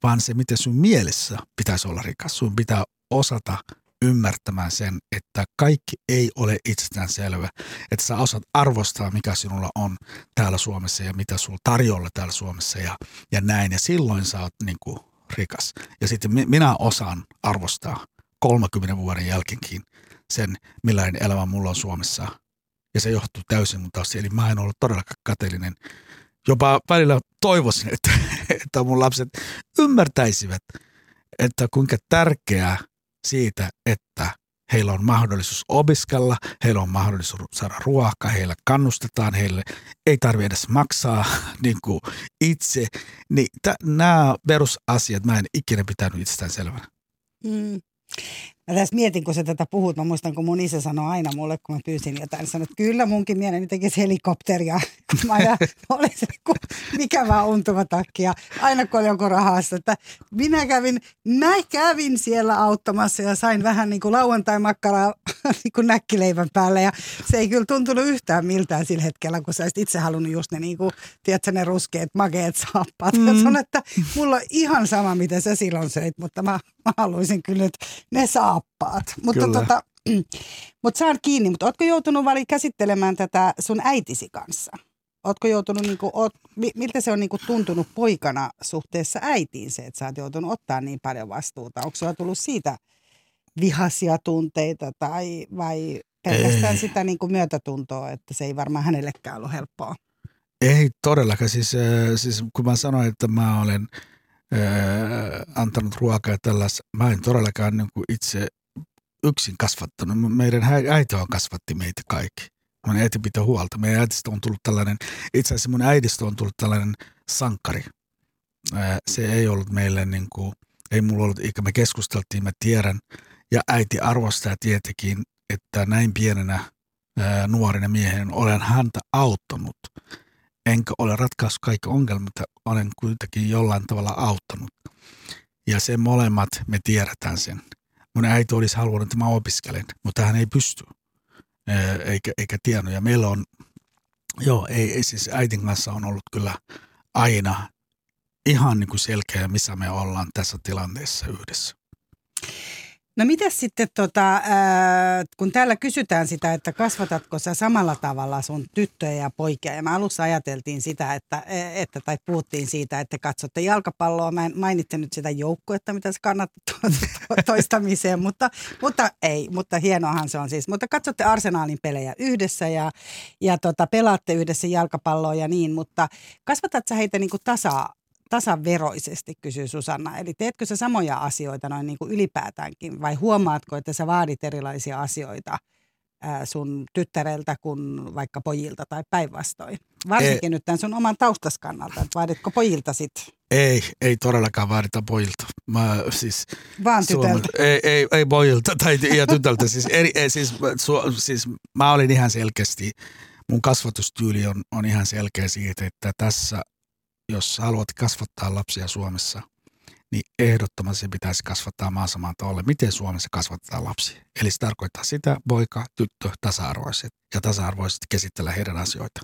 vaan se, miten sun mielessä pitäisi olla rikas. Sun pitää osata ymmärtämään sen, että kaikki ei ole itsestään selvä. Että sä osaat arvostaa, mikä sinulla on täällä Suomessa ja mitä sulla tarjolla täällä Suomessa ja, ja näin. Ja silloin sä oot niin kuin rikas. Ja sitten mi- minä osaan arvostaa 30 vuoden jälkeenkin sen, millainen elämä mulla on Suomessa. Ja se johtuu täysin mun taas. Eli mä en ollut todellakaan kateellinen. Jopa välillä toivoisin, *laughs* että, että mun lapset ymmärtäisivät, että kuinka tärkeää siitä, että heillä on mahdollisuus opiskella, heillä on mahdollisuus saada ruokaa, heillä kannustetaan, heille ei tarvitse edes maksaa *laughs* niin kuin itse. Niin t- nämä perusasiat mä en ikinä pitänyt itsestään selvänä. Mm. Mä tässä mietin, kun sä tätä puhut, mä muistan, kun mun isä sanoi aina mulle, kun mä pyysin jotain, sanoi, että kyllä munkin mieleni tekisi helikopteria. *laughs* Mä aina *laughs* olin se, kun mikä vaan untuma takia. Aina kun oli joku rahassa, että minä kävin, mä kävin siellä auttamassa ja sain vähän niin kuin lauantai-makkaraa *laughs* niin kuin näkkileivän päälle. Ja se ei kyllä tuntunut yhtään miltään sillä hetkellä, kun sä olisit itse halunnut just ne, niin kuin, tiedätkö, ne ruskeat, mageet saappaat. Mm. Sanon, että mulla on ihan sama, mitä sä silloin söit, mutta mä, mä haluaisin kyllä nyt ne saappaat. Mutta Kyllä. tota, *clears throat* mut oot kiinni, mutta ootko joutunut vali käsittelemään tätä sun äitisi kanssa? Ootko joutunut, niinku, oot, mi- miltä se on niinku tuntunut poikana suhteessa äitiin se, että sä oot joutunut ottaa niin paljon vastuuta? Onko sulla tullut siitä vihaisia tunteita tai vai pelkästään Ei. sitä niinku myötätuntoa, että se ei varmaan hänellekään ollut helppoa? Ei todellakaan. Siis, äh, siis kun mä sanoin, että mä olen äh, antanut ruokaa ja tällaista, mä en todellakaan niin kuin itse yksin kasvattanut. Meidän äiti on kasvatti meitä kaikki. Mun äiti pitää huolta. Meidän äitistä on tullut tällainen, itse asiassa mun äidistä on tullut tällainen sankari. Äh, se ei ollut meille niin kuin, ei mulla ollut, eikä me keskusteltiin, mä tiedän. Ja äiti arvostaa tietenkin, että näin pienenä ää, nuorena miehen olen häntä auttanut enkä ole ratkaissut kaikki ongelmat, olen kuitenkin jollain tavalla auttanut. Ja se molemmat, me tiedetään sen. Mun äiti olisi halunnut, että mä opiskelen, mutta hän ei pysty, eikä, eikä tiennyt. Ja meillä on, joo, ei, ei siis äitin kanssa on ollut kyllä aina ihan niin kuin selkeä, missä me ollaan tässä tilanteessa yhdessä. No mitäs sitten, tota, ää, kun täällä kysytään sitä, että kasvatatko sä samalla tavalla sun tyttöjä ja poikia, ja me alussa ajateltiin sitä, että, että tai puhuttiin siitä, että katsotte jalkapalloa, mä en mainitte nyt sitä joukkuetta, mitä se kannattaa *laughs* to- toistamiseen, mutta, mutta ei, mutta hienoahan se on siis. Mutta katsotte Arsenaalin pelejä yhdessä ja, ja tota, pelaatte yhdessä jalkapalloa ja niin, mutta kasvatat sä heitä niin kuin tasa tasaveroisesti, kysyy Susanna. Eli teetkö sä samoja asioita noin niin kuin ylipäätäänkin vai huomaatko, että sä vaadit erilaisia asioita ää, sun tyttäreltä kuin vaikka pojilta tai päinvastoin? Varsinkin nyt tämän sun oman taustas kannalta, että vaaditko pojilta sit Ei, ei todellakaan vaadita pojilta. Mä siis vaan Suomalta. tytöltä? Ei, ei, ei pojilta tai ja tytöltä. Siis, eri, ei, siis, su, siis mä olin ihan selkeästi, mun kasvatustyyli on, on ihan selkeä siitä, että tässä, jos haluat kasvattaa lapsia Suomessa, niin ehdottomasti pitäisi kasvattaa maasamaan tavalla, miten Suomessa kasvatetaan lapsia. Eli se tarkoittaa sitä, poika, tyttö, tasa-arvoiset ja tasa-arvoisesti käsitellä heidän asioita.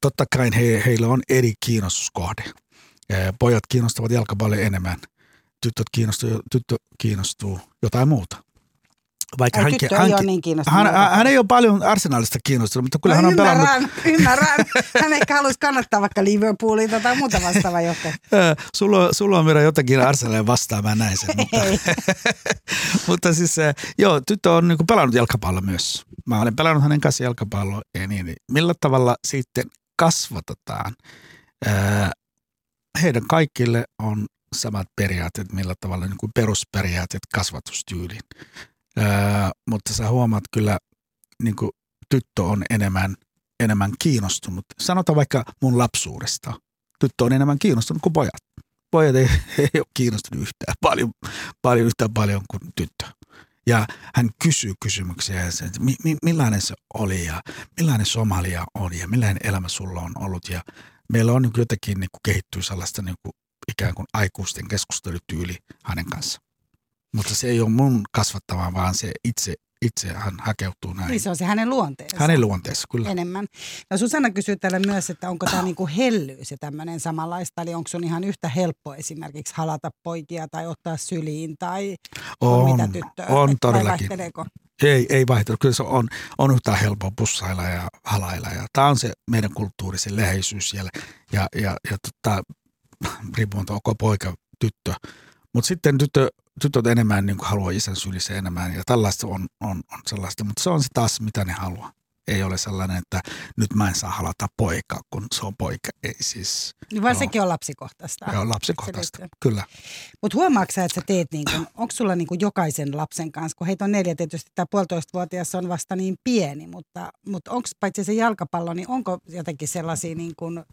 Totta kai he, heillä on eri kiinnostuskohde. Eh, Pojat kiinnostavat jalkapalloa enemmän tytöt kiinnostuu, tyttö kiinnostuu jotain muuta. Vaikka Ai, hänkin- tyttö ei hänkin- ole niin hän, hän, hän ei ole paljon arsenaalista kiinnostunut, mutta kyllä no, hän on pelannut. ymmärrän, *laughs* ymmärrän. Hän ehkä haluaisi kannattaa vaikka Liverpoolia tai muuta vastaavaa jotain. *laughs* Sulla, on- sulla on vielä jotakin Arsenalia vastaan, mä näin sen. *laughs* Mutta, Ei. mutta siis joo, tyttö on niin pelannut jalkapalloa myös. Mä olen pelannut hänen kanssa jalkapalloa ja niin. niin. Millä tavalla sitten kasvatetaan? Heidän kaikille on samat periaatteet, millä tavalla niin kuin perusperiaatteet kasvatustyyliin. Ää, mutta sä huomaat kyllä, niin kuin tyttö on enemmän, enemmän kiinnostunut. Sanotaan vaikka mun lapsuudesta. Tyttö on enemmän kiinnostunut kuin pojat. Pojat ei, *laughs* ei ole kiinnostunut yhtään paljon, paljon, yhtä paljon kuin tyttö. Ja hän kysyy kysymyksiä, että mi, mi, millainen se oli ja millainen Somalia on ja millainen elämä sulla on ollut. Ja meillä on niin kuin jotenkin niin kuin kehittyy sellaista niin kuin ikään kuin aikuisten keskustelutyyli hänen kanssa. Mutta se ei ole mun kasvattama, vaan se itse, itse hän hakeutuu näin. Niin se on se hänen luonteensa. Hänen luonteessa, kyllä. enemmän. No Susanna kysyy täällä myös, että onko tämä niinku hellyys ja tämmöinen samanlaista, eli onko sun ihan yhtä helppo esimerkiksi halata poikia tai ottaa syliin tai On, mitä tyttöä? on vai todellakin. Ei, ei vaihtelu. Kyllä se on, on yhtä helppoa pussailla ja halailla. Ja tämä on se meidän kulttuuri, se läheisyys siellä. Ja, ja, ja tota, riippumatta onko poika, tyttö. Mutta sitten tyttö, tytöt enemmän niin kuin haluaa isän sylissä enemmän. Ja tällaista on, on, on sellaista. Mutta se on se taas, mitä ne haluaa. Ei ole sellainen, että nyt mä en saa halata poikaa, kun se on poika. Ei siis, Niin Vaan Joo. sekin on lapsikohtaista. joo, lapsikohtaista. Kyllä. Mutta huomaatko että sä teet niin onko sulla niin jokaisen lapsen kanssa, kun heitä on neljä tietysti, tämä puolitoistavuotias on vasta niin pieni, mutta, mutta onko paitsi se jalkapallo, niin onko jotenkin sellaisia niin kuin,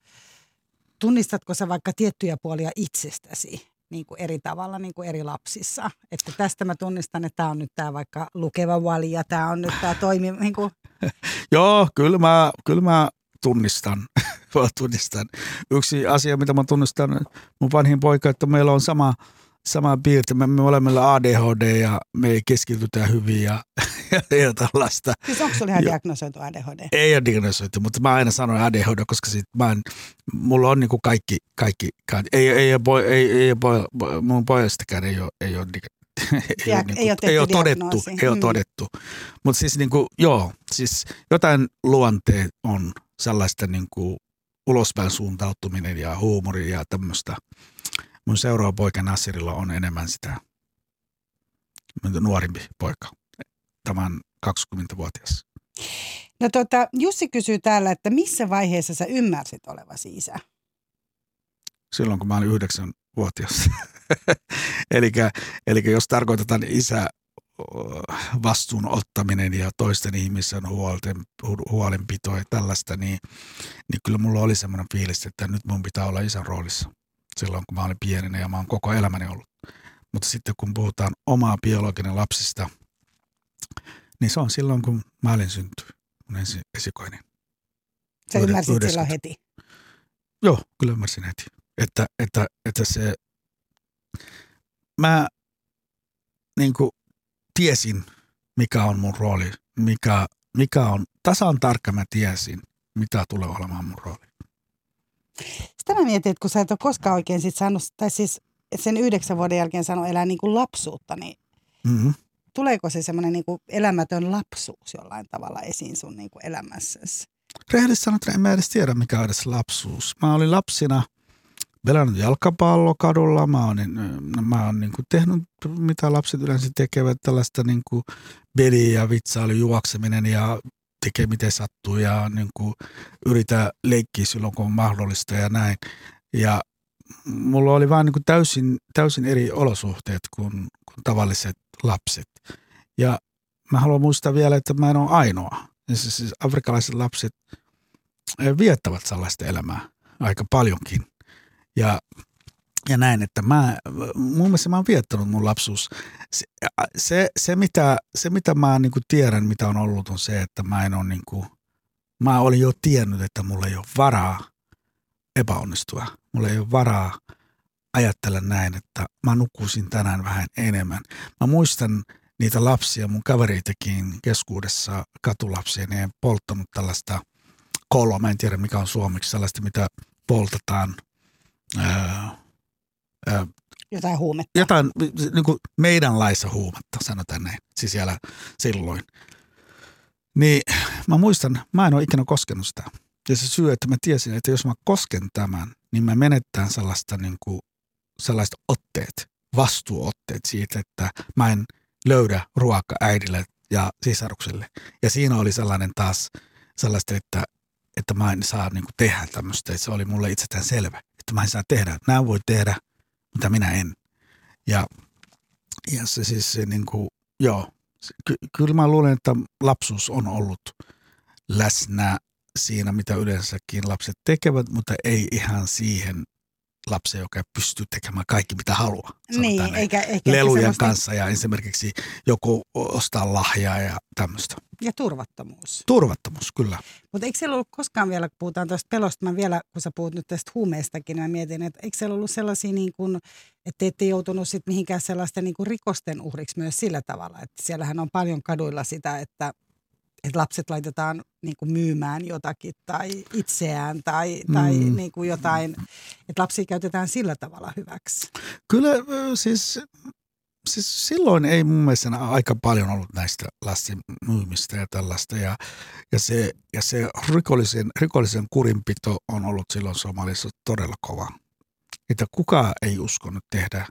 tunnistatko sä vaikka tiettyjä puolia itsestäsi? Niin kuin eri tavalla niin kuin eri lapsissa. Että tästä mä tunnistan, että tämä on nyt tämä vaikka lukeva vali ja tämä on nyt tämä toimi. Niin kuin. *laughs* Joo, kyllä mä, kyllä mä tunnistan. *laughs* tunnistan. Yksi asia, mitä mä tunnistan, mun vanhin poika, että meillä on sama, sama piirte. Me, me olemme ADHD ja me ei keskitytä hyvin ja, *laughs* ja, ja tällaista. Siis onko sulla ihan diagnosoitu ADHD? Ei ole diagnosoitu, mutta mä aina sanon ADHD, koska sit mä en, mulla on niinku kaikki, kaikki, kaikki ei, ei, ei, ei, ei, ei, mun *laughs* pojastakaan ei ole, ei ole ei, niinku, ei, ole, ei ole todettu, ei ole mm. todettu. Mutta siis niinku, joo, siis jotain luonteet on sellaista niinku ulospäin suuntautuminen ja huumori ja tämmöistä. Mun seuraava poika Nassirilla on enemmän sitä nuorimpi poika, tämän 20-vuotias. No tota, Jussi kysyy täällä, että missä vaiheessa sä ymmärsit olevasi isä? Silloin, kun mä olin yhdeksänvuotias. *laughs* eli jos tarkoitetaan isä vastuun ottaminen ja toisten ihmisen huolten, huolenpito ja tällaista, niin, niin kyllä mulla oli semmoinen fiilis, että nyt mun pitää olla isän roolissa silloin, kun mä olin pienenä ja mä oon koko elämäni ollut. Mutta sitten kun puhutaan omaa biologinen lapsista, niin se on silloin, kun mä olin synty, mun ensi, esikoinen. Sä ymmärsit Yhdessä. silloin heti? Joo, kyllä ymmärsin heti. Että, että, että se, mä niin kuin tiesin, mikä on mun rooli, mikä, mikä on, tasan tarkka mä tiesin, mitä tulee olemaan mun rooli. Sitä mä mietin, että kun sä et ole koskaan oikein sit saanut, tai siis sen yhdeksän vuoden jälkeen saanut elää niin kuin lapsuutta, niin mm-hmm. tuleeko se semmoinen niin elämätön lapsuus jollain tavalla esiin sun niin kuin elämässäsi? Rehellisesti sanottuna en mä edes tiedä, mikä on edes lapsuus. Mä olin lapsina – pelannut jalkapallokadulla, mä oon, mä oon niin kuin tehnyt mitä lapset yleensä tekevät, tällaista niin kuin ja vitsailu, juokseminen ja tekee miten sattuu ja niin kuin yritä leikkiä silloin kun on mahdollista ja näin. Ja mulla oli vaan niin kuin täysin, täysin eri olosuhteet kuin, kuin tavalliset lapset. Ja mä haluan muistaa vielä, että mä en ole ainoa. Siis, siis afrikalaiset lapset viettävät sellaista elämää aika paljonkin. Ja, ja näin, että mä, mun mielestä mä oon viettänyt mun lapsuus. Se, se, se, mitä, se mitä mä niin kuin tiedän, mitä on ollut, on se, että mä en ole niin kuin, mä olin jo tiennyt, että mulla ei ole varaa epäonnistua. Mulla ei ole varaa ajattella näin, että mä nukkuisin tänään vähän enemmän. Mä muistan niitä lapsia, mun kavereitakin keskuudessa, katulapsia, ne en polttanut tällaista koloa, mä en tiedä mikä on suomeksi, sellaista mitä poltetaan – jotain huumetta. Jotain niin kuin meidän laissa huumetta, sanotaan näin, siis siellä silloin. Niin mä muistan, mä en ole ikinä koskenut sitä. Ja se syy, että mä tiesin, että jos mä kosken tämän, niin mä menettään sellaista niin kuin, sellaiset otteet, vastuuotteet siitä, että mä en löydä ruoka äidille ja sisarukselle. Ja siinä oli sellainen taas sellaista, että, että mä en saa niin kuin tehdä tämmöistä. Että se oli mulle itsestään selvä että mä en saa tehdä. Nämä voi tehdä, mutta minä en. Ja, ja se siis se niin kuin, joo, ky, kyllä mä luulen, että lapsuus on ollut läsnä siinä, mitä yleensäkin lapset tekevät, mutta ei ihan siihen lapsi, joka pystyy tekemään kaikki, mitä haluaa. Niin, eikä, eikä Lelujen semmoista... kanssa ja esimerkiksi joku ostaa lahjaa ja tämmöistä. Ja turvattomuus. Turvattomuus, kyllä. Mutta eikö siellä ollut koskaan vielä, kun puhutaan tuosta pelosta, mä vielä, kun sä puhut nyt tästä huumeistakin, niin mä mietin, että eikö siellä ollut sellaisia, niin kuin, että te ette joutunut sitten mihinkään sellaisten niin kuin rikosten uhriksi myös sillä tavalla, että siellähän on paljon kaduilla sitä, että että lapset laitetaan niin kuin myymään jotakin tai itseään tai, mm. tai niin kuin jotain, että lapsia käytetään sillä tavalla hyväksi. Kyllä siis, siis silloin ei mun mielestä aika paljon ollut näistä lasten myymistä ja tällaista ja, ja se, ja se rikollisen, rikollisen kurinpito on ollut silloin Somalissa todella kova. Että kukaan ei uskonut tehdä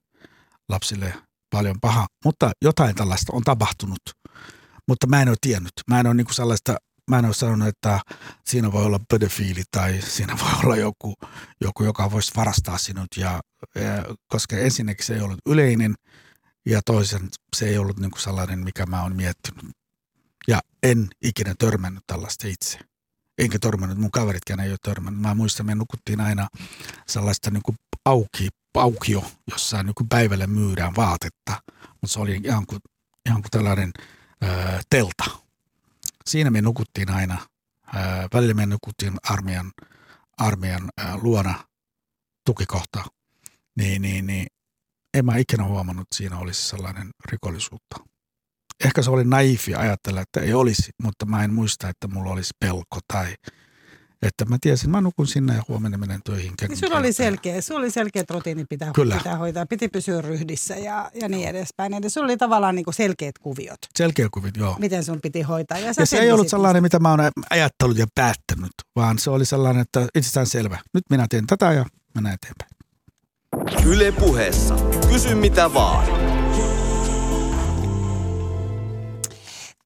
lapsille paljon pahaa, mutta jotain tällaista on tapahtunut – mutta mä en ole tiennyt. Mä en ole niinku sellaista, mä en ole sanonut, että siinä voi olla pedofiili tai siinä voi olla joku, joku joka voisi varastaa sinut. Ja, ja, koska ensinnäkin se ei ollut yleinen ja toisen se ei ollut niinku sellainen, mikä mä oon miettinyt. Ja en ikinä törmännyt tällaista itse. enkä törmännyt, mun kaveritkään ei ole törmännyt. Mä muistan, me nukuttiin aina sellaista niin kuin auki, aukio, jossa niin kuin päivällä myydään vaatetta, mutta se oli ihan kuin, ihan kuin tällainen ö, telta. Siinä me nukuttiin aina. Ö, välillä me nukuttiin armeijan, armeijan ö, luona tukikohta. Niin, niin, niin. En mä ikinä huomannut, että siinä olisi sellainen rikollisuutta. Ehkä se oli naifi ajatella, että ei olisi, mutta mä en muista, että mulla olisi pelko tai että mä tiesin, mä nukun sinne ja huomenna menen töihin. Niin sulla oli selkeä, sulla oli selkeä rutiini pitää, Kyllä. pitää hoitaa, piti pysyä ryhdissä ja, ja niin edespäin. Eli sulla oli tavallaan niin kuin selkeät kuviot, Selkeä kuvit, joo. miten sun piti hoitaa. Ja, Ja se ei ollut sellainen, mitä mä oon ajattellut ja päättänyt, vaan se oli sellainen, että itsestään selvä. Nyt minä teen tätä ja mennään eteenpäin. Yle puheessa. Kysy mitä vaan.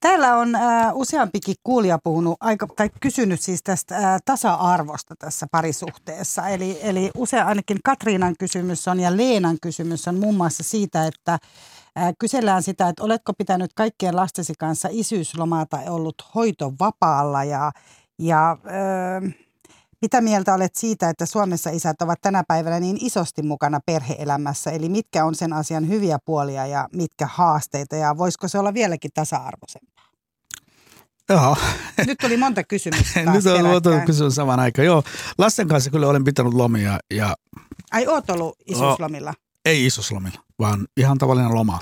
Täällä on äh, useampikin kuulija puhunut aika, tai kysynyt siis tästä äh, tasa-arvosta tässä parisuhteessa. Eli, eli usein ainakin Katriinan kysymys on ja Leenan kysymys on muun muassa siitä, että äh, kysellään sitä, että oletko pitänyt kaikkien lastesi kanssa isyyslomaa tai ollut hoitovapaalla ja, ja äh, mitä mieltä olet siitä, että Suomessa isät ovat tänä päivänä niin isosti mukana perheelämässä? Eli mitkä on sen asian hyviä puolia ja mitkä haasteita ja voisiko se olla vieläkin tasa-arvoisempaa? Joo, Nyt tuli monta kysymystä *laughs* nyt on otettu kysymys saman aikaan. Joo, lasten kanssa kyllä olen pitänyt lomia ja Ai oot ollut isyyslomilla? ei isoslomilla, vaan ihan tavallinen loma.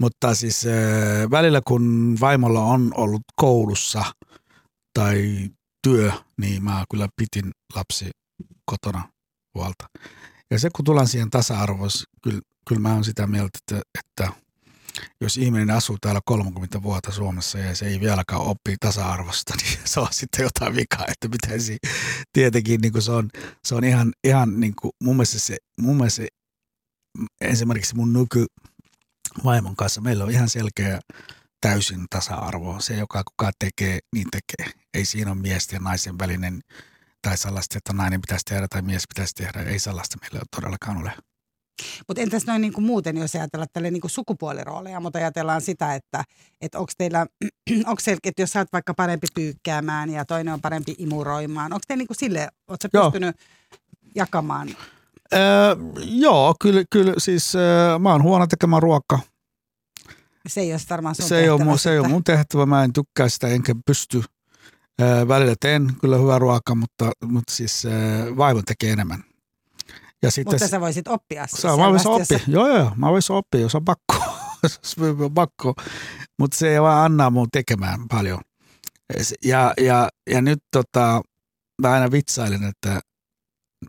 Mutta siis äh, välillä kun vaimolla on ollut koulussa tai työ, niin mä kyllä pitin lapsi kotona huolta. Ja se kun tullaan siihen tasa-arvoon, kyllä, kyllä mä oon sitä mieltä, että, että jos ihminen asuu täällä 30 vuotta Suomessa ja se ei vieläkään oppi tasa-arvosta, *laughs* niin se on sitten jotain vikaa, että pitäisi tietenkin niin kuin se on, se on ihan, ihan niin kuin, mun mielestä se, mun mielestä se, esimerkiksi mun nyky vaimon kanssa meillä on ihan selkeä täysin tasa-arvo. Se, joka kuka tekee, niin tekee. Ei siinä ole miesten ja naisen välinen tai sellaista, että nainen pitäisi tehdä tai mies pitäisi tehdä. Ei sellaista meillä todellakaan ole. Mutta entäs noin niin kuin muuten, jos ajatellaan tälle niin kuin sukupuolirooleja, mutta ajatellaan sitä, että, että onko teillä, *clears throat* onko se, että jos sä oot vaikka parempi pyykkäämään ja toinen on parempi imuroimaan, onko te niin kuin sille, oot sä Joo. pystynyt jakamaan? Öö, joo, kyllä, kyllä siis öö, mä oon huono tekemään ruokaa. Se ei ole varmaan sun Se ei, ole, tehtävä mun- se ei ole mun tehtävä, mä en tykkää sitä enkä pysty. Välillä teen kyllä hyvää ruokaa, mutta, mutta siis vaimo tekee enemmän. Ja sitten Mutta sä voisit oppia siis Saa, mä voisin oppia. Joo, joo, mä voisin oppia, jos on pakko. *laughs* jos on pakko. Mutta se ei vaan anna mun tekemään paljon. Ja, ja, ja nyt tota, mä aina vitsailen, että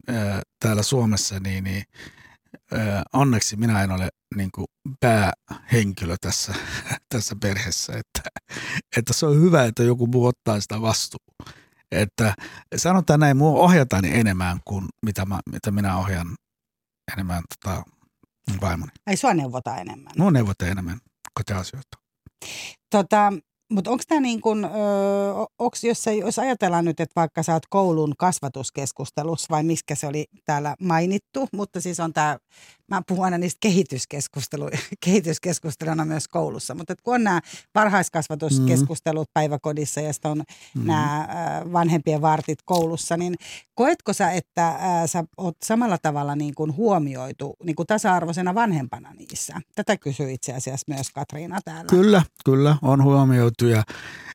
ää, täällä Suomessa niin, niin onneksi minä en ole niin kuin päähenkilö tässä, *laughs* tässä perheessä. Että, että se on hyvä, että joku muu ottaa sitä vastuuta. Että sanotaan näin, mua ohjataan enemmän kuin mitä, mä, mitä minä ohjaan enemmän tota, vaimoni. Ai sua neuvotaan enemmän. Mua neuvotaan enemmän kotiasioita. Tota, mutta onko tämä niin kuin, onks, jos, jos ajatellaan nyt, että vaikka sä oot koulun kasvatuskeskustelussa vai miskä se oli täällä mainittu, mutta siis on tämä, mä puhun aina niistä kehityskeskustelu, *laughs* kehityskeskusteluna myös koulussa, mutta kun on nämä varhaiskasvatuskeskustelut mm. päiväkodissa ja sitten on mm. nämä vanhempien vartit koulussa, niin koetko sä, että ää, sä oot samalla tavalla niin kuin huomioitu niin kuin tasa-arvoisena vanhempana niissä? Tätä kysyy itse asiassa myös Katriina täällä. Kyllä, kyllä, on huomioitu ja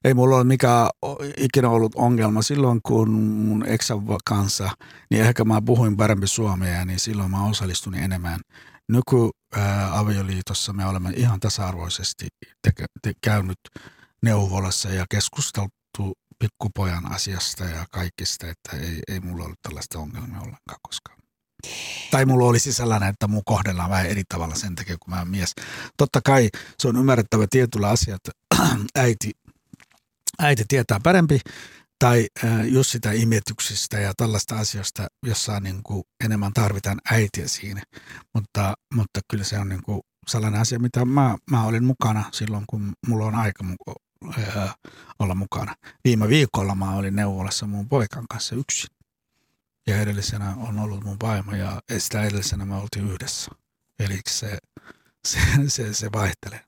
ei mulla ole mikään ikinä ollut ongelma. Silloin kun mun eksän kanssa, niin ehkä mä puhuin parempi suomea, niin silloin mä osallistun enemmän. Nyky ää, avioliitossa me olemme ihan tasa-arvoisesti te, käynyt neuvolassa ja keskusteltu pikkupojan asiasta ja kaikista, että ei, ei mulla ollut tällaista ongelmia ollenkaan koskaan. Tai mulla olisi sellainen, että mun kohdellaan vähän eri tavalla sen takia, kun mä oon mies. Totta kai se on ymmärrettävä tietyllä asiat, *clears throat* äiti, äiti tietää parempi, tai äh, just sitä imetyksistä ja tällaista asioista, jossa niin kuin enemmän tarvitaan äitiä siinä. Mutta, mutta kyllä se on niin kuin sellainen asia, mitä mä, mä olin mukana silloin, kun mulla on aika äh, olla mukana. Viime viikolla mä olin neuvolassa mun poikan kanssa yksin. Ja edellisenä on ollut mun vaimo ja sitä edellisenä me oltiin yhdessä. Eli se, se, se, se vaihtelee.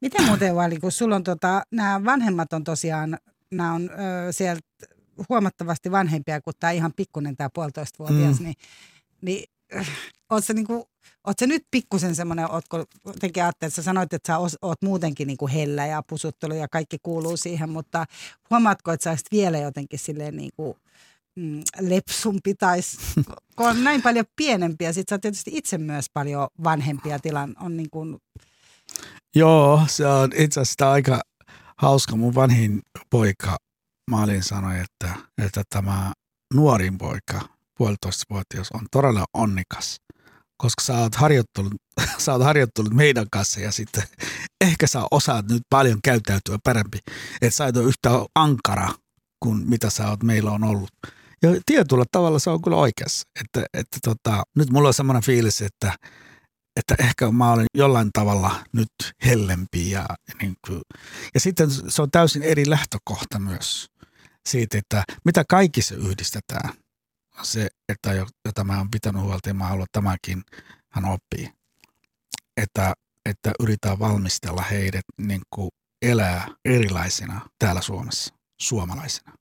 Miten muuten Vali, kun sulla on tota, nämä vanhemmat on tosiaan, nämä on ö, sieltä huomattavasti vanhempia kuin tämä ihan pikkunen tämä puolitoistavuotias, Mm. niin, niin oot sä, niinku, oot sä nyt pikkusen semmoinen, ootko jotenkin ajattelet, että sä sanoit, että sä os- oot muutenkin niinku hellä ja pusuttelu ja kaikki kuuluu siihen, mutta huomaatko, että sä olisit vielä jotenkin silleen niinku, mm, lepsumpi s- kun on näin paljon pienempiä. Sitten sä tietysti itse myös paljon vanhempia tilan. On niin kuin, Joo, se on itse asiassa aika hauska. Mun vanhin poika Maalin sanoi, että, että tämä nuorin poika, puolitoistavuotias, on todella onnikas, koska sä oot harjoittanut, *laughs* sä oot harjoittanut meidän kanssa ja sitten ehkä sä osaat nyt paljon käyttäytyä parempi, että sä et ole yhtä ankara kuin mitä sä oot meillä on ollut. Ja tietyllä tavalla se on kyllä oikeassa, että, että tota, nyt mulla on semmoinen fiilis, että että ehkä mä olen jollain tavalla nyt hellempi ja, niin kuin, ja sitten se on täysin eri lähtökohta myös siitä, että mitä kaikissa yhdistetään. On Se, että jo- jota mä oon pitänyt huolta ja mä haluan tämäkin hän oppii. Että, että yritetään valmistella heidät niin kuin elää erilaisina täällä Suomessa, suomalaisina.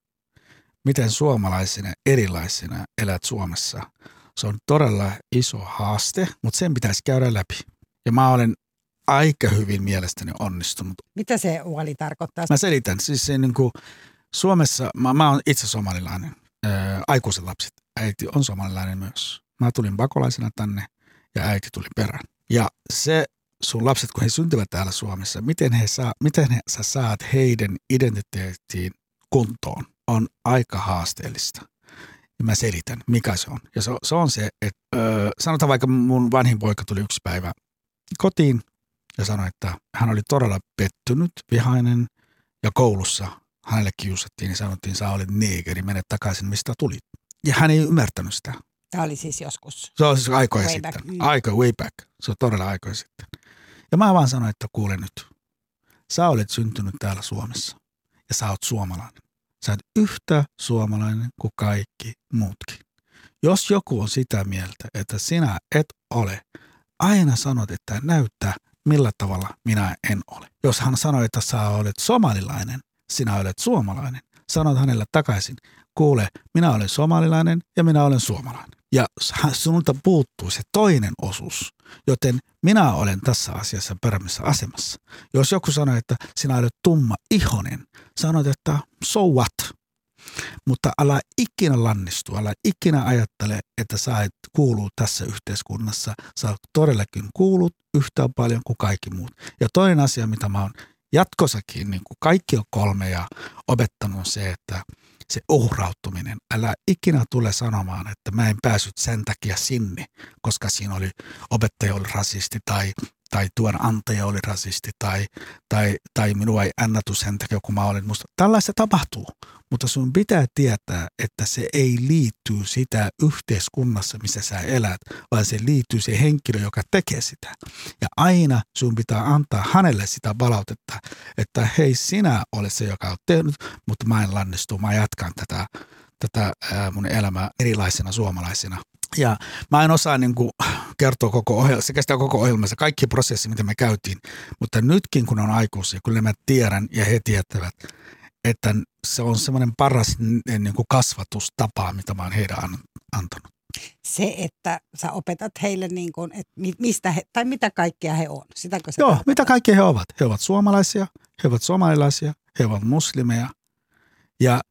Miten suomalaisina erilaisina elät Suomessa se on todella iso haaste, mutta sen pitäisi käydä läpi. Ja mä olen aika hyvin mielestäni onnistunut. mitä se uoli tarkoittaa? Mä selitän. Siis se niin kuin Suomessa, mä, mä oon itse somalilainen, ää, aikuisen lapset. Äiti on somalilainen myös. Mä tulin pakolaisena tänne ja äiti tuli perään. Ja se sun lapset, kun he syntyvät täällä Suomessa, miten, he saa, miten he, sä saat heidän identiteettiin kuntoon, on aika haasteellista ja mä selitän, mikä se on. Ja se, se on se, että öö, sanotaan vaikka mun vanhin poika tuli yksi päivä kotiin ja sanoi, että hän oli todella pettynyt, vihainen ja koulussa hänelle kiusattiin ja sanottiin, sä olet neegeri, mene takaisin, mistä tulit. Ja hän ei ymmärtänyt sitä. Tämä oli siis joskus. Se on siis aikoja Way sitten. back, mm. Aika way back. Se on todella aikoja sitten. Ja mä vaan sanoin, että kuule nyt, sä olet syntynyt täällä Suomessa ja sä oot suomalainen. Sä oot yhtä suomalainen kuin kaikki muutkin. Jos joku on sitä mieltä, että sinä et ole, aina sanot, että näyttää, millä tavalla minä en ole. Jos hän sanoo, että sä olet somalilainen, sinä olet suomalainen, sanot hänelle takaisin, kuule, minä olen somalilainen ja minä olen suomalainen. Ja sinulta puuttuu se toinen osuus, joten minä olen tässä asiassa paremmassa asemassa. Jos joku sanoo, että sinä olet tumma ihonen, sanot, että so what? Mutta älä ikinä lannistu, älä ikinä ajattele, että sä et kuulu tässä yhteiskunnassa. Sä todellakin kuulut yhtä paljon kuin kaikki muut. Ja toinen asia, mitä mä oon jatkossakin, niin kuin kaikki on kolme ja opettanut on se, että se uhrautuminen. Älä ikinä tule sanomaan, että mä en päässyt sen takia sinne, koska siinä oli opettaja oli rasisti tai, tai työnantaja oli rasisti tai, tai, tai minua ei annettu sen takia, kun mä olin musta. Tällaista tapahtuu, mutta sun pitää tietää, että se ei liittyy sitä yhteiskunnassa, missä sä elät, vaan se liittyy se henkilö, joka tekee sitä. Ja aina sun pitää antaa hänelle sitä palautetta, että hei sinä olet se, joka on tehnyt, mutta mä en lannistu, mä jatkan tätä, tätä mun elämää erilaisena suomalaisena. Ja mä en osaa niin kuin, kertoa koko ohjelma, sekä sitä koko ohjelmassa, kaikki prosessi, mitä me käytiin, mutta nytkin kun on aikuisia, kyllä mä tiedän ja he tietävät, että se on semmoinen paras niin kuin kasvatustapa, mitä mä oon heidän an- antanut. Se, että sä opetat heille, niin kuin, että mi- mistä he, tai mitä kaikkea he on. Sitäkö se Joo, tarkoittaa? mitä kaikki he ovat? He ovat suomalaisia, he ovat somalilaisia, he ovat muslimeja ja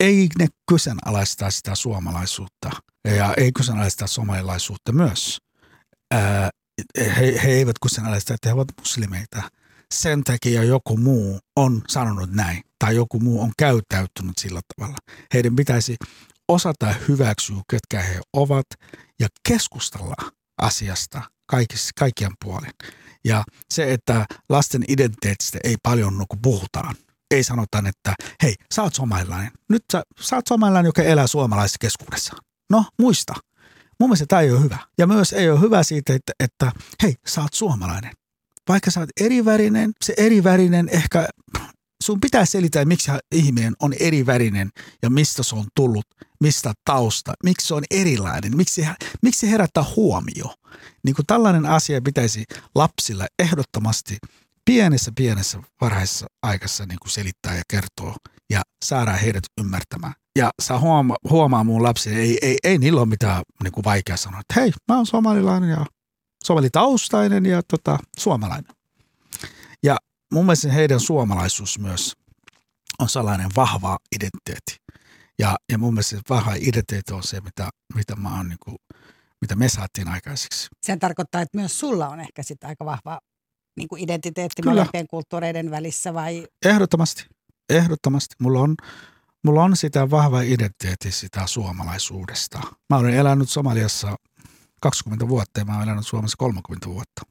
ei ne kyseenalaistaa sitä suomalaisuutta ja ei kyseenalaistaa somalilaisuutta myös. He, he eivät kyseenalaista, että he ovat muslimeita. Sen takia joku muu on sanonut näin tai joku muu on käyttäytynyt sillä tavalla. Heidän pitäisi osata hyväksyä, ketkä he ovat ja keskustella asiasta kaikissa, kaikkien puolin. Ja se, että lasten identiteetistä ei paljon niin puhutaan. Ei sanota, että hei, sä oot somalilainen. Nyt sä, sä oot somalilainen, joka elää suomalaisessa keskuudessa. No, muista. Mun mielestä tämä ei ole hyvä. Ja myös ei ole hyvä siitä, että, että hei, sä oot suomalainen. Vaikka sä oot erivärinen, se erivärinen ehkä, sun pitää selittää, miksi ihminen on erivärinen ja mistä se on tullut, mistä tausta, miksi se on erilainen, miksi, miksi se herättää huomio. Niin kuin tällainen asia pitäisi lapsilla ehdottomasti pienessä pienessä varhaisessa aikassa niin kuin selittää ja kertoo ja saadaan heidät ymmärtämään. Ja saa huomaa, huomaa mun lapsi, ei, ei, ei niillä ole mitään niin kuin vaikea sanoa, että hei, mä oon somalilainen ja somalitaustainen ja tota, suomalainen. Ja mun mielestä heidän suomalaisuus myös on sellainen vahva identiteetti. Ja, ja mun mielestä vahva identiteetti on se, mitä, mitä, mä oon, niin kuin, mitä me saatiin aikaiseksi. Sen tarkoittaa, että myös sulla on ehkä sitä aika vahva niin kuin identiteetti Kyllä. molempien kulttuureiden välissä vai Ehdottomasti. Ehdottomasti. Mulla on, mulla on sitä vahva identiteetti sitä suomalaisuudesta. Mä olen elänyt Somaliassa 20 vuotta ja mä olen elänyt Suomessa 30 vuotta.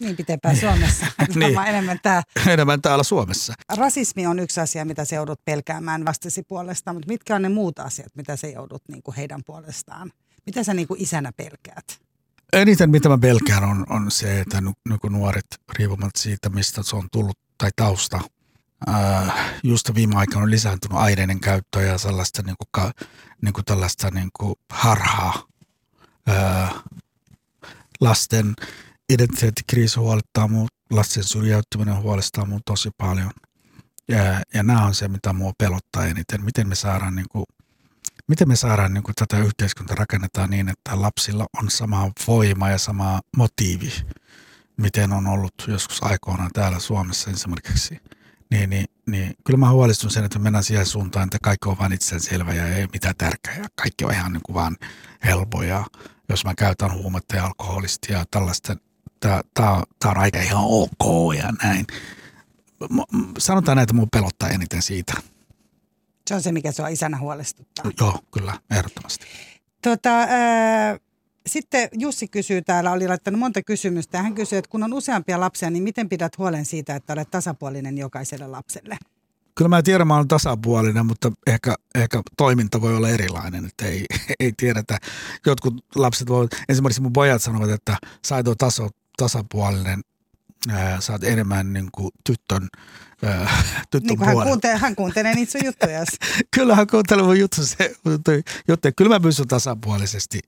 niin pitempään Suomessa? *laughs* Niin. Enemmän tämä Enemmän täällä Suomessa. rasismi on yksi asia, mitä se joudut pelkäämään vastasi puolestaan, mutta mitkä on ne muut asiat, mitä se joudut niin kuin heidän puolestaan? Mitä sä niin kuin isänä pelkäät? Eniten mitä mä pelkään on, on se, että ny, nykynuoret, riippumatta siitä mistä se on tullut tai tausta, ää, just viime aikoina on lisääntynyt aineiden käyttö ja sellaista niin kuin, niin kuin tällaista niin kuin harhaa. Ää, lasten identiteettikriisi huolettaa mut, lasten syrjäytyminen huolestaa mut tosi paljon. Ja, ja nämä on se, mitä mua pelottaa eniten. Miten me saadaan, niin kuin, miten me saadaan niin kuin, tätä yhteiskuntaa rakennetaan niin, että lapsilla on sama voima ja sama motiivi, miten on ollut joskus aikoinaan täällä Suomessa esimerkiksi. Niin, niin, niin kyllä mä huolestun sen, että mennään siihen suuntaan, että kaikki on vain itsestäänselvä ja ei mitään tärkeää. Kaikki on ihan niin kuin vaan helpoja. Jos mä käytän huumetta ja alkoholista ja tällaista, tämä on aika ihan ok ja näin. Sanotaan näin, että mun pelottaa eniten siitä. Se on se, mikä sua isänä huolestuttaa. Joo, kyllä, ehdottomasti. Tota, ää, sitten Jussi kysyy täällä, oli laittanut monta kysymystä. Hän kysyy, että kun on useampia lapsia, niin miten pidät huolen siitä, että olet tasapuolinen jokaiselle lapselle? Kyllä mä tiedän, mä olen tasapuolinen, mutta ehkä, ehkä toiminta voi olla erilainen, että ei, *laughs* ei tiedetä. Jotkut lapset voivat, esimerkiksi mun pojat sanovat, että sä et ole tasa, tasapuolinen, ää, sä oot enemmän niin kuin tyttön, ää, *laughs* tyttön Niin kuin hän, kuuntelee, hän kuuntelee niitä sun juttuja. *laughs* Kyllä hän kuuntelee mun juttu, se. Kyllä mä pystyn tasapuolisesti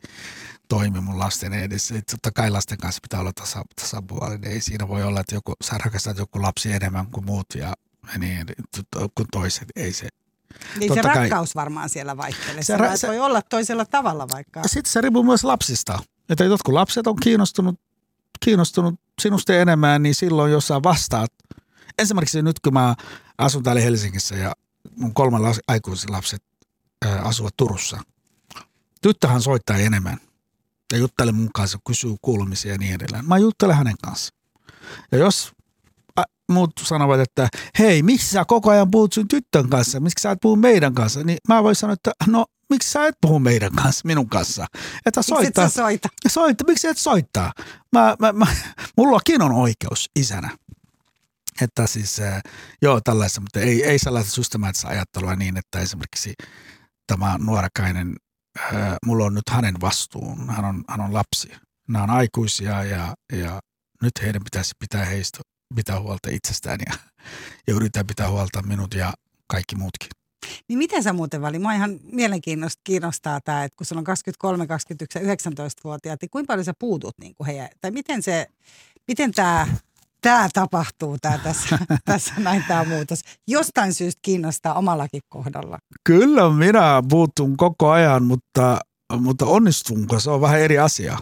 toimimaan mun lasten edessä. Et totta kai lasten kanssa pitää olla tasa, tasapuolinen. Ei siinä voi olla, että joku, sä rakastat joku lapsi enemmän kuin muut ja niin, kuin toiset. Ei se. Niin se Totta kai. rakkaus varmaan siellä vaihtelee. Se Se, ra- se- voi olla toisella tavalla vaikka. Sitten se riippuu myös lapsista. Että jotkut lapset on kiinnostunut, kiinnostunut sinusta enemmän, niin silloin jos sä vastaat. Esimerkiksi nyt kun mä asun täällä Helsingissä ja mun kolme las- lapset asuvat Turussa. Tyttöhän soittaa enemmän ja juttelee mun kanssa, kysyy kuulumisia ja niin edelleen. Mä juttelen hänen kanssa. Ja jos muut sanovat, että hei, miksi sä koko ajan puhut sun tyttön kanssa, miksi sä et puhu meidän kanssa, niin mä voin sanoa, että no miksi sä et puhu meidän kanssa, minun kanssa. Että Miksi et soittaa, sä soita? soittaa, miksi et soittaa? Mä, mä, mä, mullakin on oikeus isänä. Että siis, joo tällaista, mutta ei, ei sellaista systemaattista ajattelua niin, että esimerkiksi tämä nuorakainen, mulla on nyt hänen vastuun, hän on, hän on lapsi. Nämä on aikuisia ja, ja nyt heidän pitäisi pitää heistä, pitää huolta itsestään ja, ja yrittää pitää huolta minut ja kaikki muutkin. Niin miten sä muuten vali? Mua ihan mielenkiinnostaa kiinnostaa tämä, että kun sulla on 23, 21 ja 19-vuotiaat, niin kuinka paljon sä puutut niin kuin heidän, tai miten se, miten tämä tämä tapahtuu tää tässä, *laughs* tässä näin tämä muutos. Jostain syystä kiinnostaa omallakin kohdalla. Kyllä minä puutun koko ajan, mutta, mutta onnistunko se on vähän eri asia.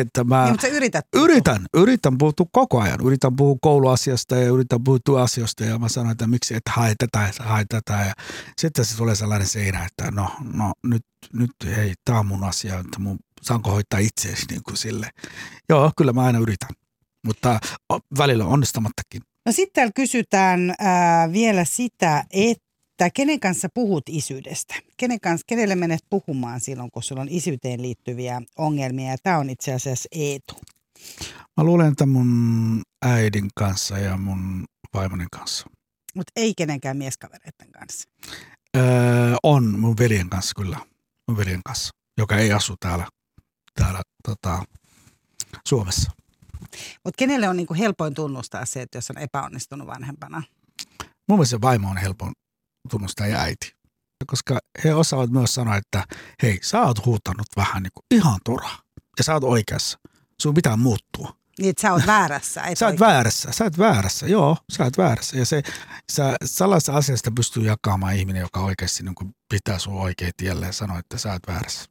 Että mä Niin, mutta sä yrität. yritän, yritän puuttua koko ajan. Yritän puhua kouluasiasta ja yritän puuttua asioista ja mä sanon, että miksi et hae tätä, hae tätä. Ja sitten se tulee sellainen seinä, että no, no nyt, nyt hei, tämä on mun asia, että mun, saanko hoitaa itseäsi niin kuin sille. Joo, kyllä mä aina yritän, mutta välillä onnistamattakin. No sitten täällä kysytään ää, vielä sitä, että kenen kanssa puhut isyydestä? Kenen kanssa, kenelle menet puhumaan silloin, kun sulla on isyyteen liittyviä ongelmia? Ja tämä on itse asiassa Eetu. Mä luulen, että mun äidin kanssa ja mun vaimonin kanssa. Mutta ei kenenkään mieskavereiden kanssa. Öö, on mun veljen kanssa kyllä, mun veljen kanssa, joka ei asu täällä, täällä tota, Suomessa. Mutta kenelle on niinku helpoin tunnustaa se, että jos on epäonnistunut vanhempana? Mun mielestä se vaimo on helpon tunnustaa ja äiti. Koska he osaavat myös sanoa, että hei, sä oot huutanut vähän niin kuin ihan turhaa. Ja sä oot oikeassa. Sun pitää muuttua. Niin, että sä oot väärässä. Et Sä oot oikein. väärässä, sä oot väärässä, joo, sä oot väärässä. Ja se, sä, sellaista asiasta pystyy jakamaan ihminen, joka oikeasti niin kuin pitää sun oikein tielle ja sanoo, että sä oot väärässä.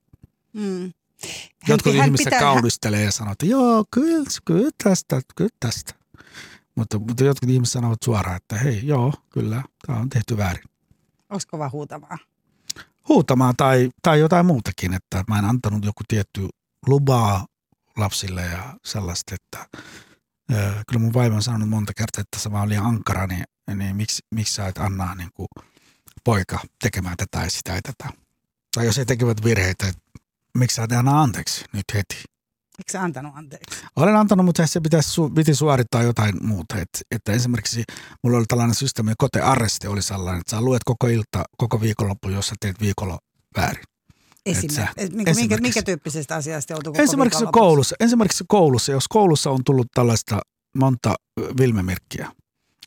Mm. Hän- Jotkut hän ihmiset pitää- kaunistelee ja sanoo, että joo, kyllä, kyllä tästä, kyllä tästä. Mutta, mutta jotkut ihmiset sanovat suoraan, että hei, joo, kyllä, tämä on tehty väärin. Onko kova huutamaan? Huutamaan tai, tai jotain muutakin, että mä en antanut joku tietty lupaa lapsille ja sellaista, että ö, kyllä mun vaimo on sanonut monta kertaa, että sä vaan liian ankara, niin, niin miksi, miksi sä et anna niin kuin poika tekemään tätä ja sitä ja tätä. Tai jos he tekevät virheitä, että miksi sä et anna anteeksi nyt heti. Eikö sä antanut anteeksi? Olen antanut, mutta se pitäisi, piti suorittaa jotain muuta. Et, että esimerkiksi mulla oli tällainen systeemi, kote arresti oli sellainen, että sä luet koko ilta, koko viikonloppu, jos sä teet viikolla väärin. Esimerkiksi. sä- Et minkä, minkä, esimerkiksi. tyyppisestä asiasta joutuu koko Esimerkiksi koulussa, esimerkiksi koulussa, jos koulussa on tullut tällaista monta vilmemerkkiä,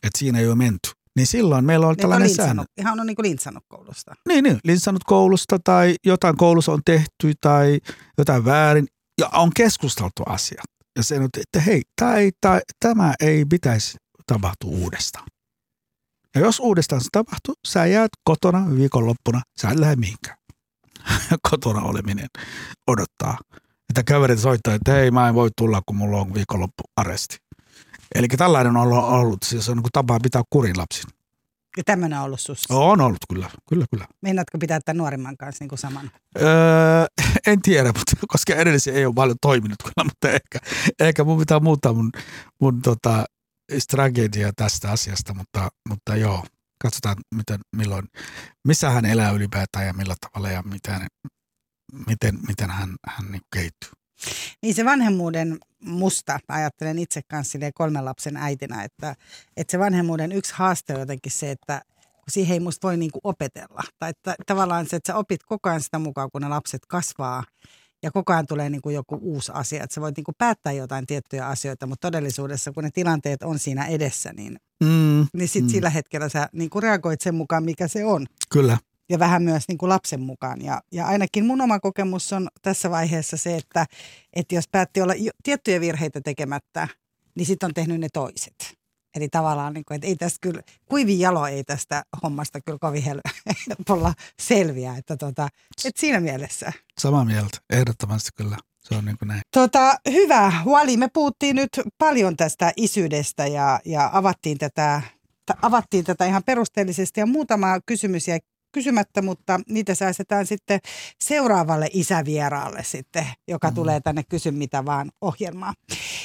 että siinä ei ole menty, niin silloin meillä on Niin, tällainen säännö. ihan on niin kuin lintsannut koulusta. Niin, niin, koulusta tai jotain koulussa on tehty tai jotain väärin ja on keskusteltu asiat. Ja se on, että hei, tämä ei, tai, tämä ei pitäisi tapahtua uudestaan. Ja jos uudestaan se tapahtuu, sä jäät kotona viikonloppuna, sä et lähde mihinkään. *laughs* kotona oleminen odottaa. Että kaverit soittaa, että hei mä en voi tulla, kun mulla on viikonloppu aresti. Eli tällainen on ollut, siis on niin tapa pitää kurin lapsin. Ja tämmöinen on ollut sussa. On ollut kyllä, kyllä, kyllä. Meinaatko pitää tämän nuorimman kanssa niin kuin saman? Öö, *laughs* en tiedä, mutta *laughs* koska edellisiä ei ole paljon toiminut kyllä, *laughs* mutta ehkä, ehkä mun pitää muuttaa mun, mun tota, strategia tästä asiasta, mutta, mutta joo, katsotaan miten, milloin, missä hän elää ylipäätään ja millä tavalla ja miten, miten, miten hän, hän niin kehittyy. Niin se vanhemmuuden musta, mä ajattelen itse kanssa kolmen lapsen äitinä, että, että se vanhemmuuden yksi haaste on jotenkin se, että kun siihen ei musta voi niinku opetella. Tai että tavallaan se, että sä opit koko ajan sitä mukaan, kun ne lapset kasvaa ja koko ajan tulee niinku joku uusi asia. Että sä voit niinku päättää jotain tiettyjä asioita, mutta todellisuudessa, kun ne tilanteet on siinä edessä, niin, Mm, niin sit Mm. sillä hetkellä sä niinku reagoit sen mukaan, mikä se on. kyllä, ja vähän myös niin kuin lapsen mukaan. Ja, ja ainakin mun oma kokemus on tässä vaiheessa se, että, että jos päätti olla jo, tiettyjä virheitä tekemättä, niin sitten on tehnyt ne toiset. Eli tavallaan, niin kuin, että ei tästä kyllä, kuivin jalo ei tästä hommasta kyllä kovin hel- *laughs* helpolla selviä. Että, tota, että siinä mielessä. samaa mieltä, ehdottomasti kyllä. Se on niin kuin näin. Tota, hyvä, Wali, me puhuttiin nyt paljon tästä isyydestä ja, ja avattiin, tätä, avattiin tätä ihan perusteellisesti ja muutama kysymys jäi kysymättä, mutta niitä säästetään sitten seuraavalle isävieraalle sitten, joka Mm. tulee tänne Kysy mitä vaan ohjelmaan.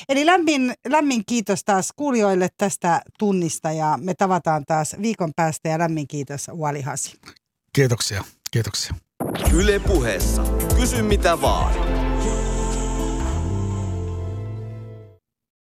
Eli lämmin, lämmin kiitos taas kuulijoille tästä tunnista ja me tavataan taas viikon päästä ja lämmin kiitos Wali Hasi. Kiitoksia, kiitoksia. Yle puheessa. Kysy mitä vaan.